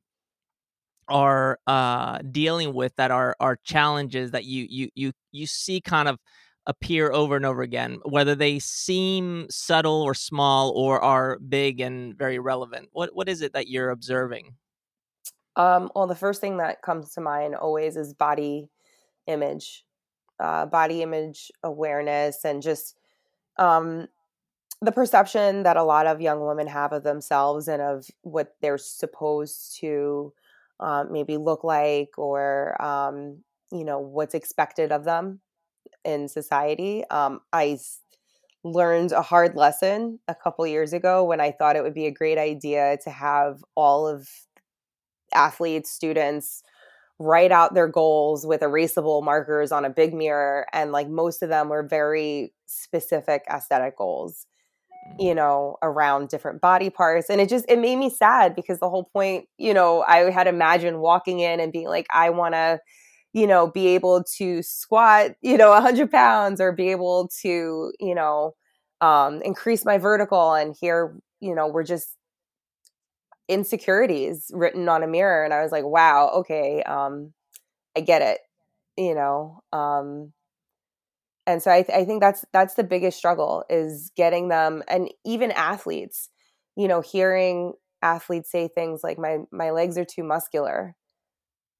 are uh, dealing with that are are challenges that you you you you see kind of appear over and over again, whether they seem subtle or small or are big and very relevant. What what is it that you're observing? Um, well, the first thing that comes to mind always is body image, uh, body image awareness, and just um, the perception that a lot of young women have of themselves and of what they're supposed to uh, maybe look like or, um, you know, what's expected of them. in society. Um, I learned a hard lesson a couple years ago when I thought it would be a great idea to have all of athletes, students write out their goals with erasable markers on a big mirror. And like most of them were very specific aesthetic goals, you mm. know, around different body parts. And it just, it made me sad because the whole point, you know, I had imagined walking in and being like, I want to, you know, be able to squat, you know, 100 pounds or be able to, you know, um, increase my vertical. And here, you know, we're just insecurities written on a mirror. And I was like, wow, okay, um, I get it, you know. Um, and so I, th- I think that's that's the biggest struggle is getting them, and even athletes, you know, hearing athletes say things like, "My my legs are too muscular,"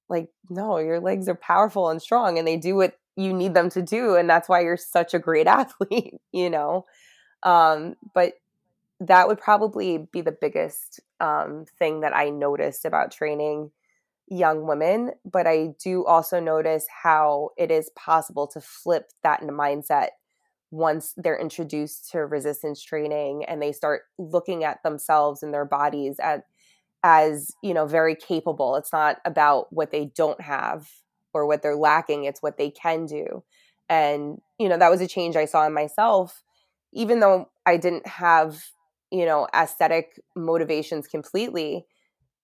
like no your legs are powerful and strong and they do what you need them to do and that's why you're such a great *laughs* athlete you know? Um, but that would probably be the biggest um, thing that i noticed about training young women but i do also notice how it is possible to flip that in mindset once they're introduced to resistance training and they start looking at themselves and their bodies at as you know very capable. It's not about what they don't have or what they're lacking it's what they can do. And you know that was a change i saw in myself. Even though i didn't have you know aesthetic motivations completely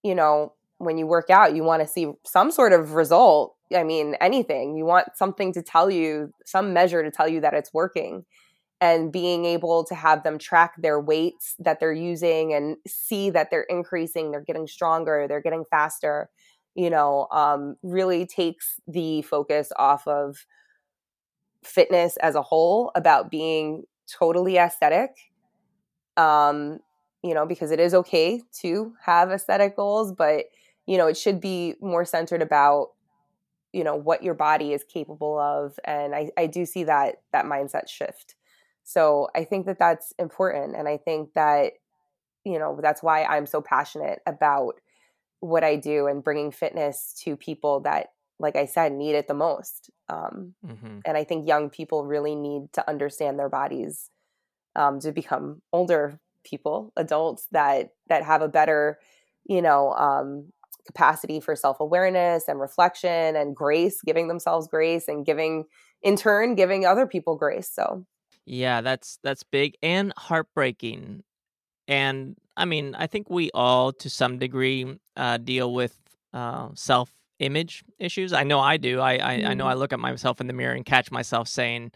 you know when you work out you want to see some sort of result i mean anything. You want something to tell you some measure to tell you that it's working. And being able to have them track their weights that they're using and see that they're increasing they're getting stronger they're getting faster you know um, really takes the focus off of fitness as a whole about being totally aesthetic um, you know because it is okay to have aesthetic goals but you know it should be more centered about you know what your body is capable of and i, I do see that that mindset shift so I think that that's important. And I think that, you know, that's why I'm so passionate about what I do and bringing fitness to people that, like I said, need it the most. Um, mm-hmm. And I think young people really need to understand their bodies um, to become older people, adults that that have a better, you know, um, capacity for self awareness and reflection and grace, giving themselves grace and giving, in turn, giving other people grace. So yeah, that's that's big and heartbreaking. And I mean, I think we all, to some degree, uh, deal with uh, self-image issues. I know I do. I I, I know I mm-hmm. look at myself in the mirror and catch myself saying,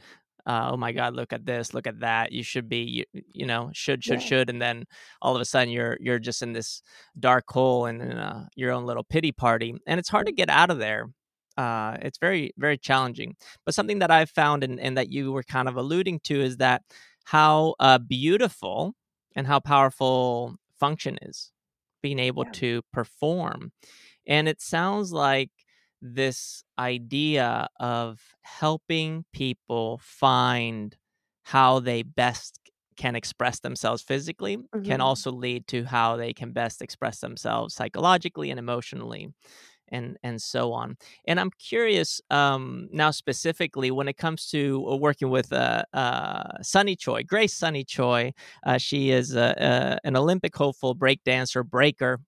uh, "Oh my God, look at this, look at that. You should be, you, you know, should should yeah. should." And then all of a sudden, you're you're just in this dark hole and in uh, your own little pity party, and it's hard to get out of there uh, it's very very challenging. But something that I've found and, and that you were kind of alluding to is that how uh, beautiful and how powerful function is, being able yeah. to perform, and it sounds like this idea of helping people find how they best can express themselves physically mm-hmm. can also lead to how they can best express themselves psychologically and emotionally and and so on. And I'm curious um, now specifically when it comes to uh, working with uh, uh, Sunny Choi, Grace Sunny Choi. Uh, she is an Olympic hopeful breakdancer, breaker,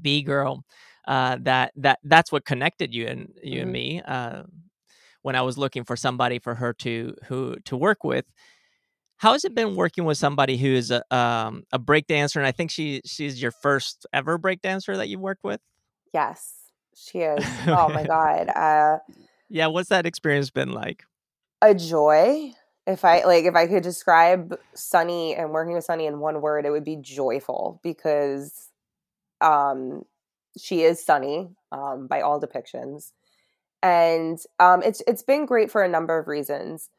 B girl. Uh, that that that's what connected you and you mm-hmm. and me uh, when I was looking for somebody for her to who to work with how has it been working with somebody who is a um, a breakdancer? And I think she she's your first ever breakdancer that you've worked with. Yes, she *laughs* is. Oh my god. Uh, yeah, what's that experience been like? A joy. If I like, if I could describe Sunny and working with Sunny in one word, it would be joyful because, um, she is Sunny, um, by all depictions, and um, it's it's been great for a number of reasons.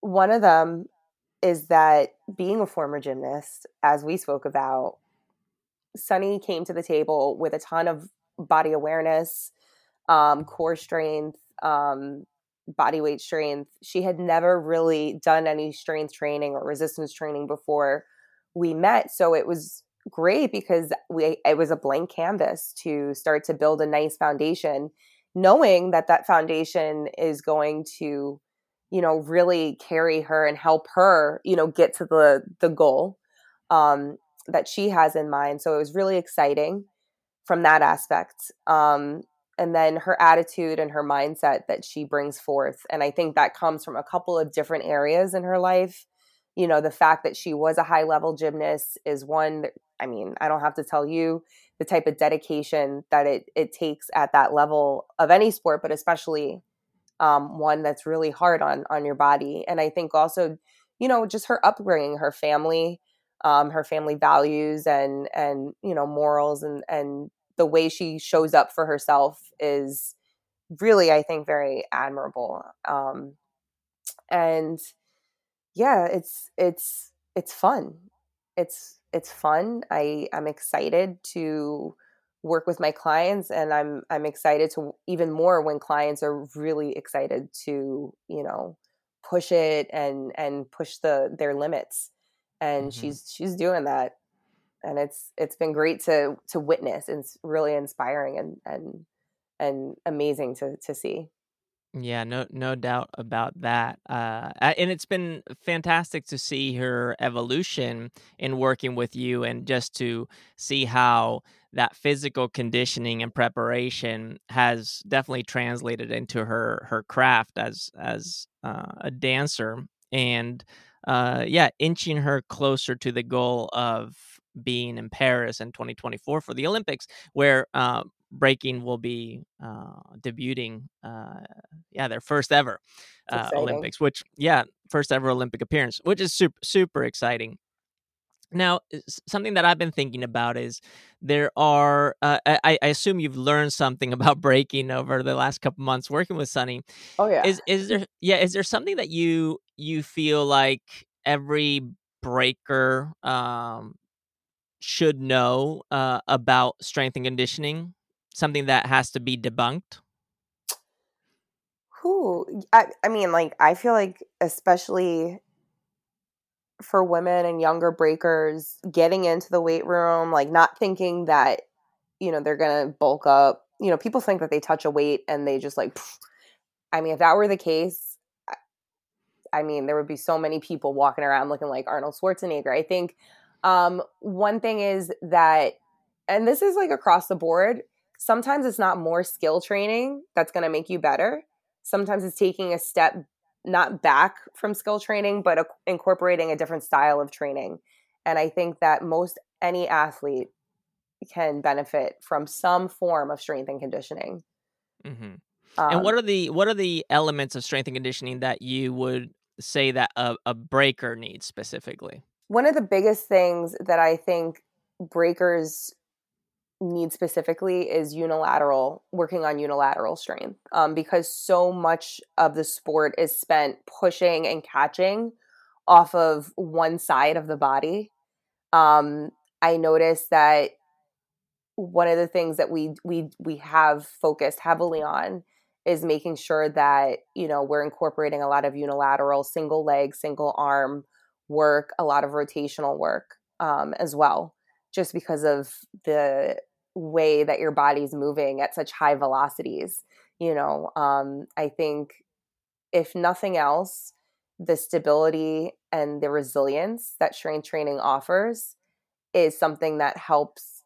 One of them is that being a former gymnast, as we spoke about, Sunny came to the table with a ton of body awareness, um, core strength, um, body weight strength. She had never really done any strength training or resistance training before we met. So it was great because we it was a blank canvas to start to build a nice foundation knowing that that foundation is going to you know, really carry her and help her, you know, get to the the goal um, that she has in mind. So it was really exciting from that aspect. Um, and then her attitude and her mindset that she brings forth. And I think that comes from a couple of different areas in her life. You know, the fact that she was a high level gymnast is one, I mean, I don't have to tell you the type of dedication that it, it takes at that level of any sport, but especially um, one that's really hard on on your body. And I think also, you know, just her upbringing, her family, um, her family values, and and you know morals, and and the way she shows up for herself is really, I think, very admirable. Um, and yeah, it's it's it's fun. It's it's fun. I I'm excited to work with my clients and i'm i'm excited to even more when clients are really excited to you know push it and and push the their limits and mm-hmm. she's she's doing that and it's it's been great to to witness it's really inspiring and and and amazing to to see yeah, no, no doubt about that. Uh, and it's been fantastic to see her evolution in working with you, and just to see how that physical conditioning and preparation has definitely translated into her her craft as as uh, a dancer, and uh, yeah, inching her closer to the goal of being in Paris in 2024 for the Olympics, where uh, breaking will be uh, debuting. Uh, yeah, their first ever uh, Olympics, which yeah, first ever Olympic appearance, which is super super exciting. Now, something that I've been thinking about is there are. Uh, I, I, assume you've learned something *laughs* about breaking over the last couple months working with Sunny. Oh yeah. Is is there yeah? Is there something that you you feel like every breaker um, should know uh, about strength and conditioning? Something that has to be debunked? Who? I, I mean, like, I feel like, especially for women and younger breakers, getting into the weight room, like, not thinking that, you know, they're going to bulk up. You know, people think that they touch a weight and they just like, pff. I mean, if that were the case, I mean, there would be so many people walking around looking like Arnold Schwarzenegger. I think um, one thing is that, and this is like across the board, sometimes it's not more skill training that's going to make you better. Sometimes it's taking a step not back from skill training, but a, incorporating a different style of training. And I think that most any athlete can benefit from some form of strength and conditioning. Mm-hmm. Um, and what are the what are the elements of strength and conditioning that you would say that a, a breaker needs specifically? one of the biggest things that I think breakers need specifically is unilateral working on unilateral strength um, because so much of the sport is spent pushing and catching off of one side of the body. Um, i noticed that one of the things that we we we have focused heavily on is making sure that you know we're incorporating a lot of unilateral single leg single arm work, a lot of rotational work um, as well, just because of the way that your body's moving at such high velocities. You know, um, I think if nothing else, the stability and the resilience that strength training offers is something that helps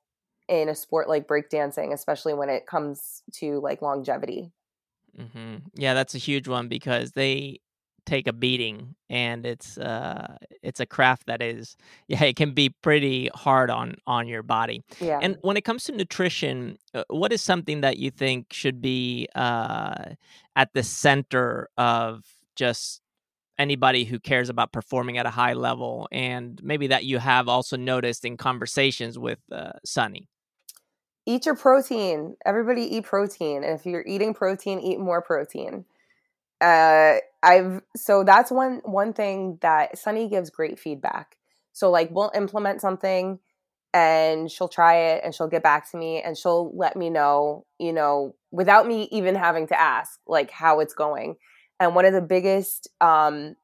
in a sport like breakdancing, especially when it comes to like longevity. Mm-hmm. Yeah, that's a huge one because they take a beating and it's uh it's a craft that is *laughs* yeah it can be pretty hard on on your body. Yeah. And when it comes to nutrition uh, what is something that you think should be uh at the center of just anybody who cares about performing at a high level and maybe that you have also noticed in conversations with uh, sunny? Eat your protein. Everybody eat protein and if you're eating protein eat more protein uh, I've so that's one one thing that Sunny gives great feedback. So like we'll implement something and she'll try it and she'll get back to me and she'll let me know, you know, without me even having to ask like how it's going. And one of the biggest um,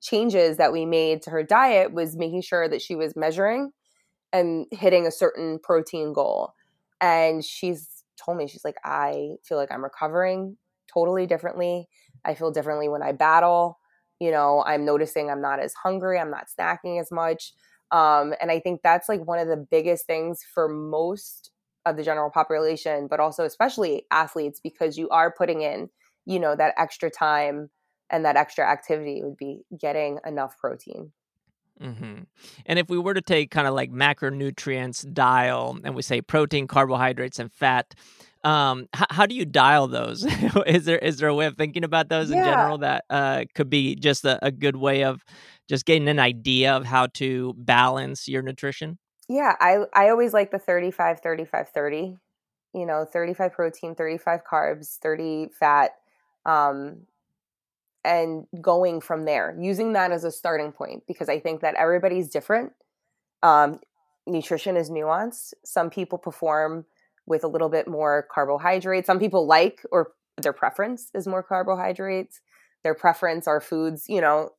changes that we made to her diet was making sure that she was measuring and hitting a certain protein goal. And she's told me she's like I feel like I'm recovering totally differently I feel differently when I battle. you know i'm noticing i'm not as hungry i'm not snacking as much um, and i think that's like one of the biggest things for most of the general population but also especially athletes because you are putting in you know that extra time and that extra activity would be getting enough protein Mm-hmm. And if we were to take kind of like macronutrients dial and we say protein, carbohydrates, and fat, um, h- how do you dial those? *laughs* is there is there a way of thinking about those yeah. in general that uh, could be just a, a good way of just getting an idea of how to balance your nutrition? Yeah, I I always like the 35 35 30. You know, 35 protein, 35 carbs, 30 fat. Um, and going from there, using that as a starting point because I think that everybody's different. Um, nutrition is nuanced. Some people perform with a little bit more carbohydrates. Some people like or their preference is more carbohydrates. Their preference are foods, you know,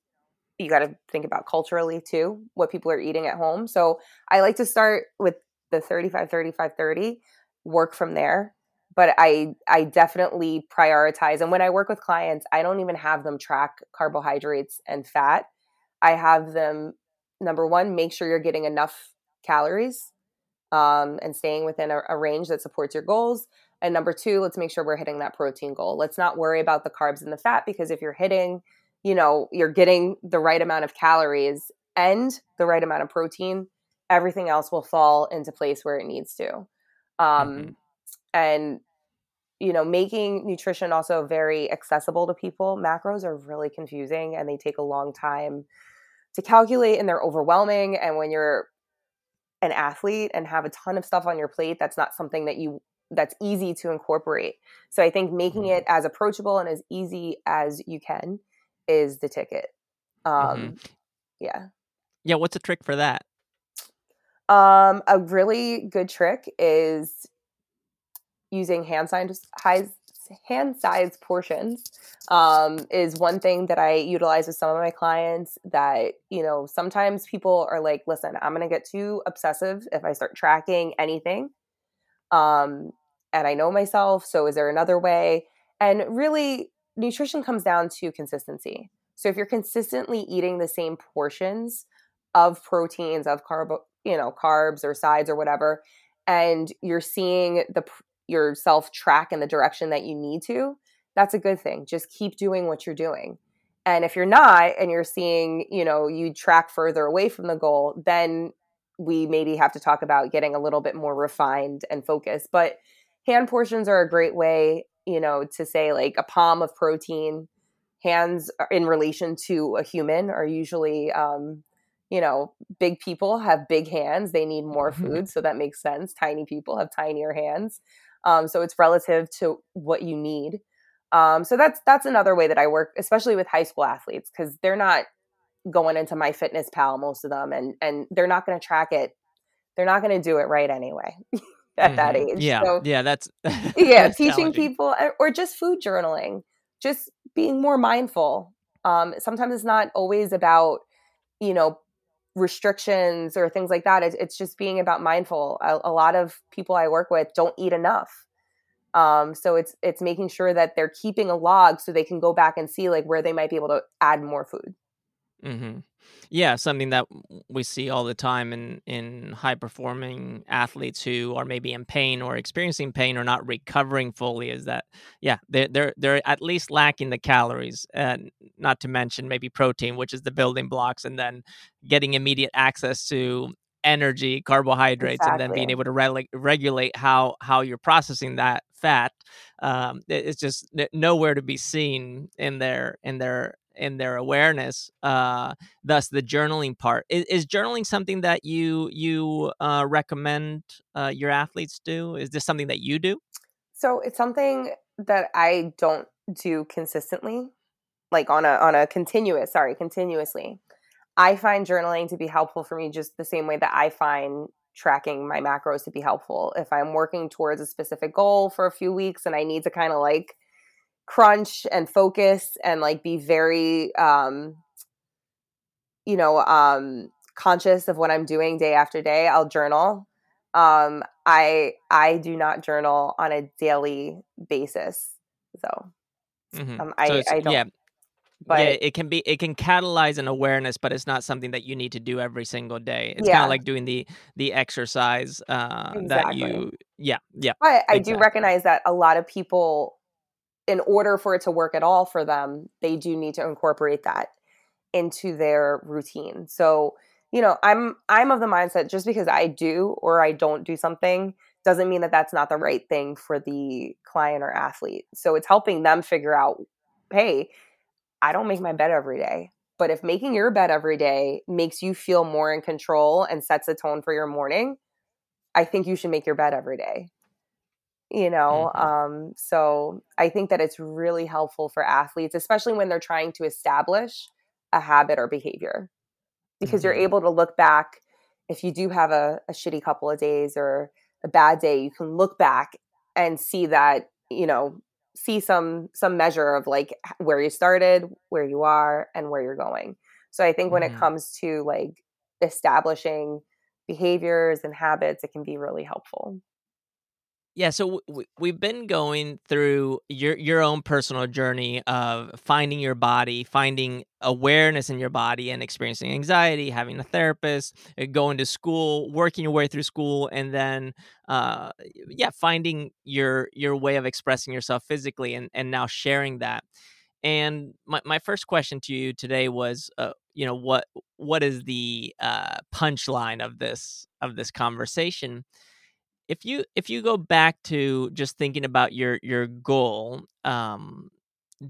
you got to think about culturally too, what people are eating at home. So I like to start with the 35 35 30, work from there but I I definitely prioritize. And when I work with clients, I don't even have them track carbohydrates and fat. I have them number one, make sure you're getting enough calories um, and staying within a, a range that supports your goals. And number two, let's make sure we're hitting that protein goal. Let's not worry about the carbs and the fat because if you're hitting, you know, you're getting the right amount of calories and the right amount of protein, everything else will fall into place where it needs to. Um, mm-hmm and you know making nutrition also very accessible to people macros are really confusing and they take a long time to calculate and they're overwhelming and when you're an athlete and have a ton of stuff on your plate that's not something that you that's easy to incorporate so i think making mm-hmm. it as approachable and as easy as you can is the ticket um mm-hmm. yeah yeah what's a trick for that um a really good trick is using hand size hand size portions um, is one thing that I utilize with some of my clients. That you know sometimes people are like, "Listen, I'm going to get too obsessive if I start tracking anything," um, and I know myself. So is there another way? And really, nutrition comes down to consistency. So if you're consistently eating the same portions of proteins, of carb, you know, carbs or sides or whatever, and you're seeing the yourself track in the direction that you need to, that's a good thing. Just keep doing what you're doing. And if you're not and you're seeing, you know, you track further away from the goal, then we maybe have to talk about getting a little bit more refined and focused. But hand portions are a great way, you know, to say like a palm of protein. Hands in relation to a human are usually um, you know, big people have big hands. They need more mm-hmm. food. So that makes sense. Tiny people have tinier hands. Um, so it's relative to what you need. Um, so that's that's another way that I work, especially with high school athletes, because they're not going into MyFitnessPal most of them, and and they're not going to track it. They're not going to do it right anyway *laughs* at mm-hmm. that age. Yeah, so, yeah, that's *laughs* yeah, that's teaching people uh, or just food journaling, just being more mindful. Um, sometimes it's not always about you know restrictions or things like that. It's, it's just being about mindful. A, a, lot of people I work with don't eat enough. Um, so it's it's making sure that they're keeping a log so they can go back and see like where they might be able to add more food. Mm-hmm. Yeah, something that we see all the time in in high performing athletes who are maybe in pain or experiencing pain or not recovering fully is that yeah they're they're they're at least lacking the calories, and not to mention maybe protein, which is the building blocks, and then getting immediate access to energy, carbohydrates, exactly. and then being able to re- regulate how how you're processing that fat. Um, it's just nowhere to be seen in their in their in their awareness uh thus the journaling part. Is, is journaling something that you you uh recommend uh your athletes do? Is this something that you do? So it's something that i don't do consistently like on a on a continuous sorry continuously. I find journaling to be helpful for me just the same way that i find tracking my macros to be helpful. If i'm working towards a specific goal for a few weeks and i need to kind of like crunch and focus and like be very um you know um conscious of what i'm doing day after day i'll journal. Um i i do not journal on a daily basis so, mm-hmm. um, I, so I don't yeah. But yeah, it can be it can catalyze an awareness, but it's not something that you need to do every single day. It's kind of like doing the the exercise uh, that you yeah yeah but i do recognize that a lot of people in order for it to work at all for them they do need to incorporate that into their routine. So you know i'm i'm of the mindset just because i do or i don't do something doesn't mean that that's not the right thing for the client or athlete. So it's helping them figure out hey i don't make my bed every day. But if making your bed every day makes you feel more in control and sets a tone for your morning i think you should make your bed every day you know hmm um so i think that it's really helpful for athletes especially when they're trying to establish a habit or behavior because you're hmm able to look back if you do have a, a shitty couple of days or a bad day you can look back and see that you know see some some measure of like where you started where you are and where you're going. So i think when it hmm comes to like establishing behaviors and habits it can be really helpful Yeah, so w- we've been going through your your own personal journey of finding your body, finding awareness in your body, and experiencing anxiety, having a therapist, uh, going to school, working your way through school, and then, uh, yeah, finding your your way of expressing yourself physically, and and now sharing that. And my my first question to you today was, uh, you know, what what is the uh, punchline of this of this conversation? If you if you go back to just thinking about your your goal um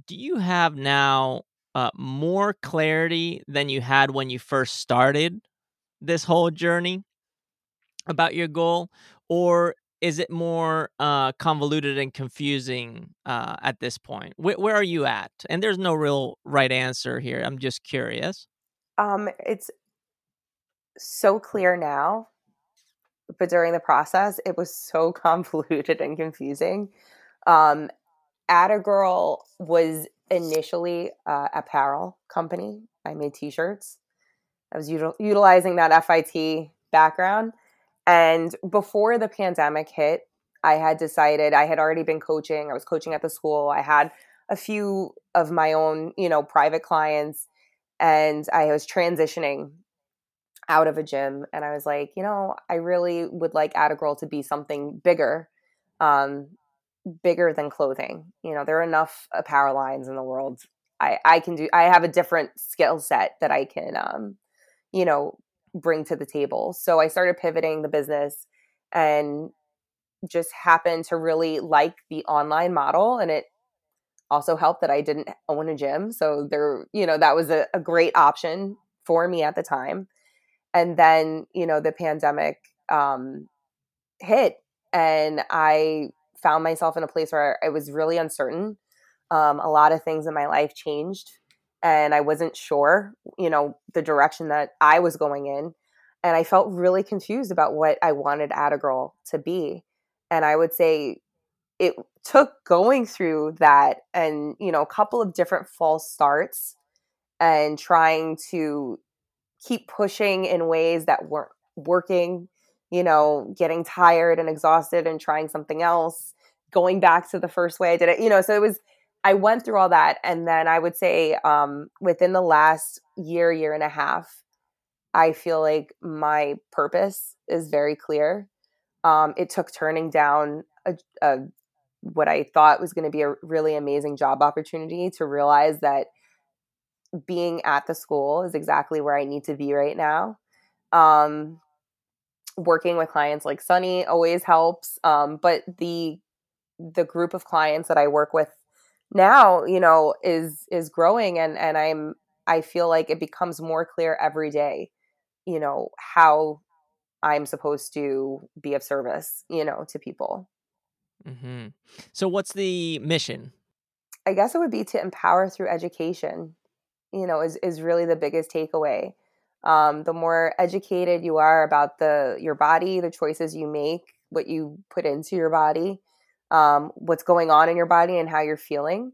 do you have now uh, more clarity than you had when you first started this whole journey about your goal? Or is it more uh, convoluted and confusing uh, at this point? Where, where are you at? And there's no real right answer here. I'm just curious. Um it's so clear now but during the process it was so *laughs* convoluted and confusing. Um Girl was initially uh, apparel company. I made t-shirts. I was util- utilizing that fit background. And before the pandemic hit i had decided i had already been coaching i was coaching at the school i had a few of my own you know private clients and i was transitioning out of a gym and I was like, you know, I really would like Girl to be something bigger, um, bigger than clothing. You know, there are enough apparel lines in the world. I, I can do I have a different skill set that I can um, you know, bring to the table. So I started pivoting the business and just happened to really like the online model and it also helped that I didn't own a gym. So there, you know, that was a, a great option for me at the time and then you know the pandemic um, hit and i found myself in a place where i was really uncertain. Um, a lot of things in my life changed and i wasn't sure you know the direction that i was going in and i felt really confused about what i wanted Girl to be and i would say it took going through that and you know a couple of different false starts and trying to keep pushing in ways that weren't working, you know, getting tired and exhausted and trying something else, going back to the first way I did it, you know, so it was I went through all that and then I would say um within the last year year and a half I feel like my purpose is very clear. Um it took turning down a, a what I thought was going to be a really amazing job opportunity to realize that being at the school is exactly where I need to be right now. Um, working with clients like Sunny always helps, um, but the the group of clients that I work with now, you know, is is growing, and and I'm I feel like it becomes more clear every day, you know, how I'm supposed to be of service, you know, to people. hmm so what's the mission I guess it would be to empower through education you know is is really the biggest takeaway. Um, the more educated you are about the your body the choices you make what you put into your body um, what's going on in your body and how you're feeling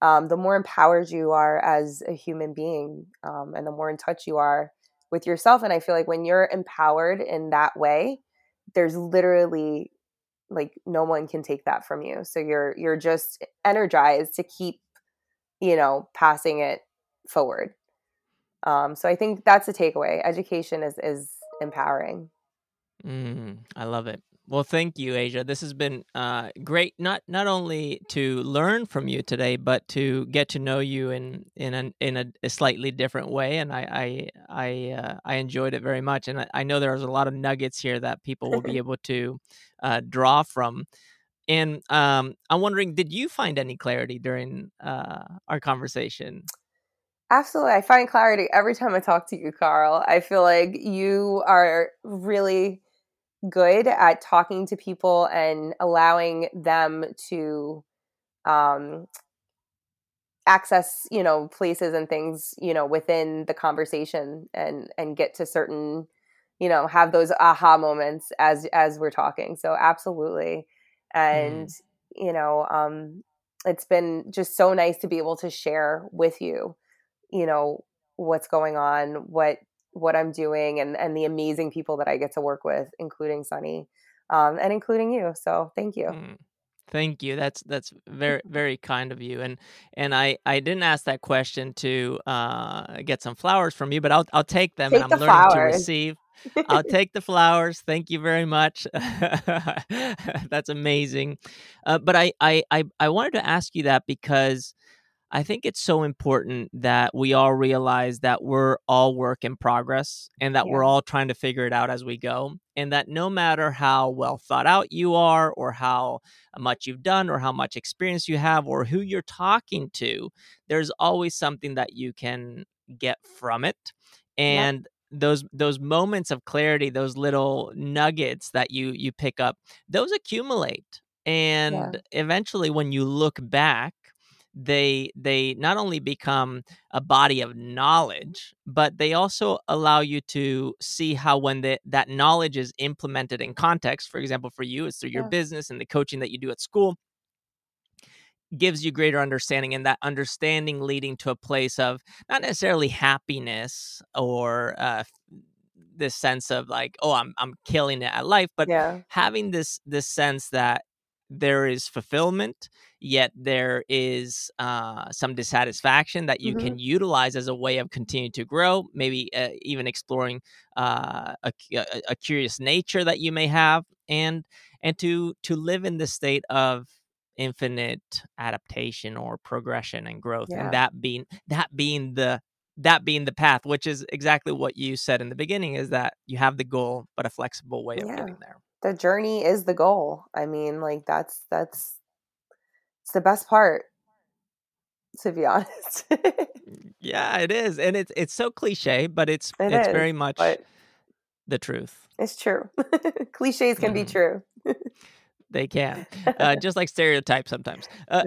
um, the more empowered you are as a human being um, and the more in touch you are with yourself. And i feel like when you're empowered in that way there's literally like no one can take that from you. So you're you're just energized to keep you know passing it forward. Um, so I think that's a takeaway. Education is is empowering. Mm, I love it. Well, thank you, Asia. This has been uh, great. Not not only to learn from you today, but to get to know you in in a, in a, a slightly different way. And I I I, uh, I enjoyed it very much. And I, I, know there's a lot of nuggets here that people will be *laughs* able to uh, draw from. And um, I'm wondering, did you find any clarity during uh, our conversation? Absolutely. I find clarity every time I talk to you, Carl. I feel like you are really good at talking to people and allowing them to um, access you know places and things you know within the conversation and and get to certain you know have those aha moments as as we're talking so absolutely and mm. you know um it's been just so nice to be able to share with you you know what's going on what what I'm doing and and the amazing people that I get to work with, including Sunny, um, and including you. So thank you. Mm. Thank you. That's that's very *laughs* very kind of you. And and I I didn't ask that question to uh, get some flowers from you, but I'll I'll take them. Take and I'm learning flowers. to receive. I'll *laughs* take the flowers. Thank you very much. *laughs* That's amazing. Uh, but I, I I I wanted to ask you that because I think it's so important that we all realize that we're all work in progress and that yeah. we're all trying to figure it out as we go. And that no matter how well thought out you are, or how much you've done, or how much experience you have, or who you're talking to, there's always something that you can get from it. And yeah. those those moments of clarity, those little nuggets that you you pick up, those accumulate. And yeah. eventually when you look back, they they not only become a body of knowledge but they also allow you to see how when the, that knowledge is implemented in context for example for you it's through your yeah. business and the coaching that you do at school gives you greater understanding and that understanding leading to a place of not necessarily happiness or uh, this sense of like oh i'm i'm killing it at life but yeah. having this this sense that there is fulfillment, yet there is uh, some dissatisfaction that you mm-hmm. can utilize as a way of continuing to grow. Maybe uh, even exploring uh, a, a, curious nature that you may have, and and to to live in the state of infinite adaptation or progression and growth, yeah. and that being that being the that being the path, which is exactly what you said in the beginning, is that you have the goal, but a flexible way of yeah. getting there the journey is the goal. I mean, like that's that's it's the best part to be *laughs* honest. yeah, it is. And it's it's so cliche, but it's it it's is, very much the truth. It's true. *laughs* Cliches can mm. be true. they can. Uh, *laughs* just like stereotypes sometimes. Uh,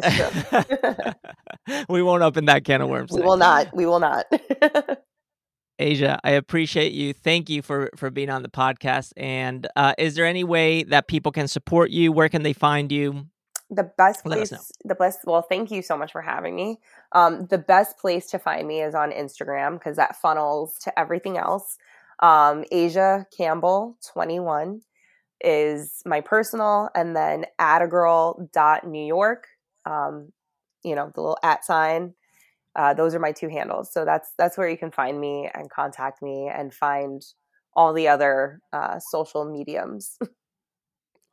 we won't open that can of worms. We will not. We will not. Asia, I appreciate you. Thank you for for being on the podcast. And uh, is there any way that people can support you? Where can they find you? The best place, the best. Well, thank you so much for having me. Um, the best place to find me is on Instagram because that funnels to everything else. Um, Asia Campbell twenty one is my personal, and then Attagirl dot New York. Um, you know the little at sign uh, those are my two handles. So that's that's where you can find me and contact me and find all the other uh, social mediums. *laughs*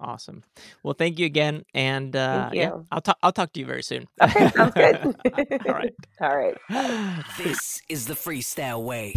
Awesome. Well, thank you again, and uh, you. yeah, I'll talk. I'll talk to you very soon. *laughs* Okay, sounds good. all right. *laughs* All right. This is the freestyle way.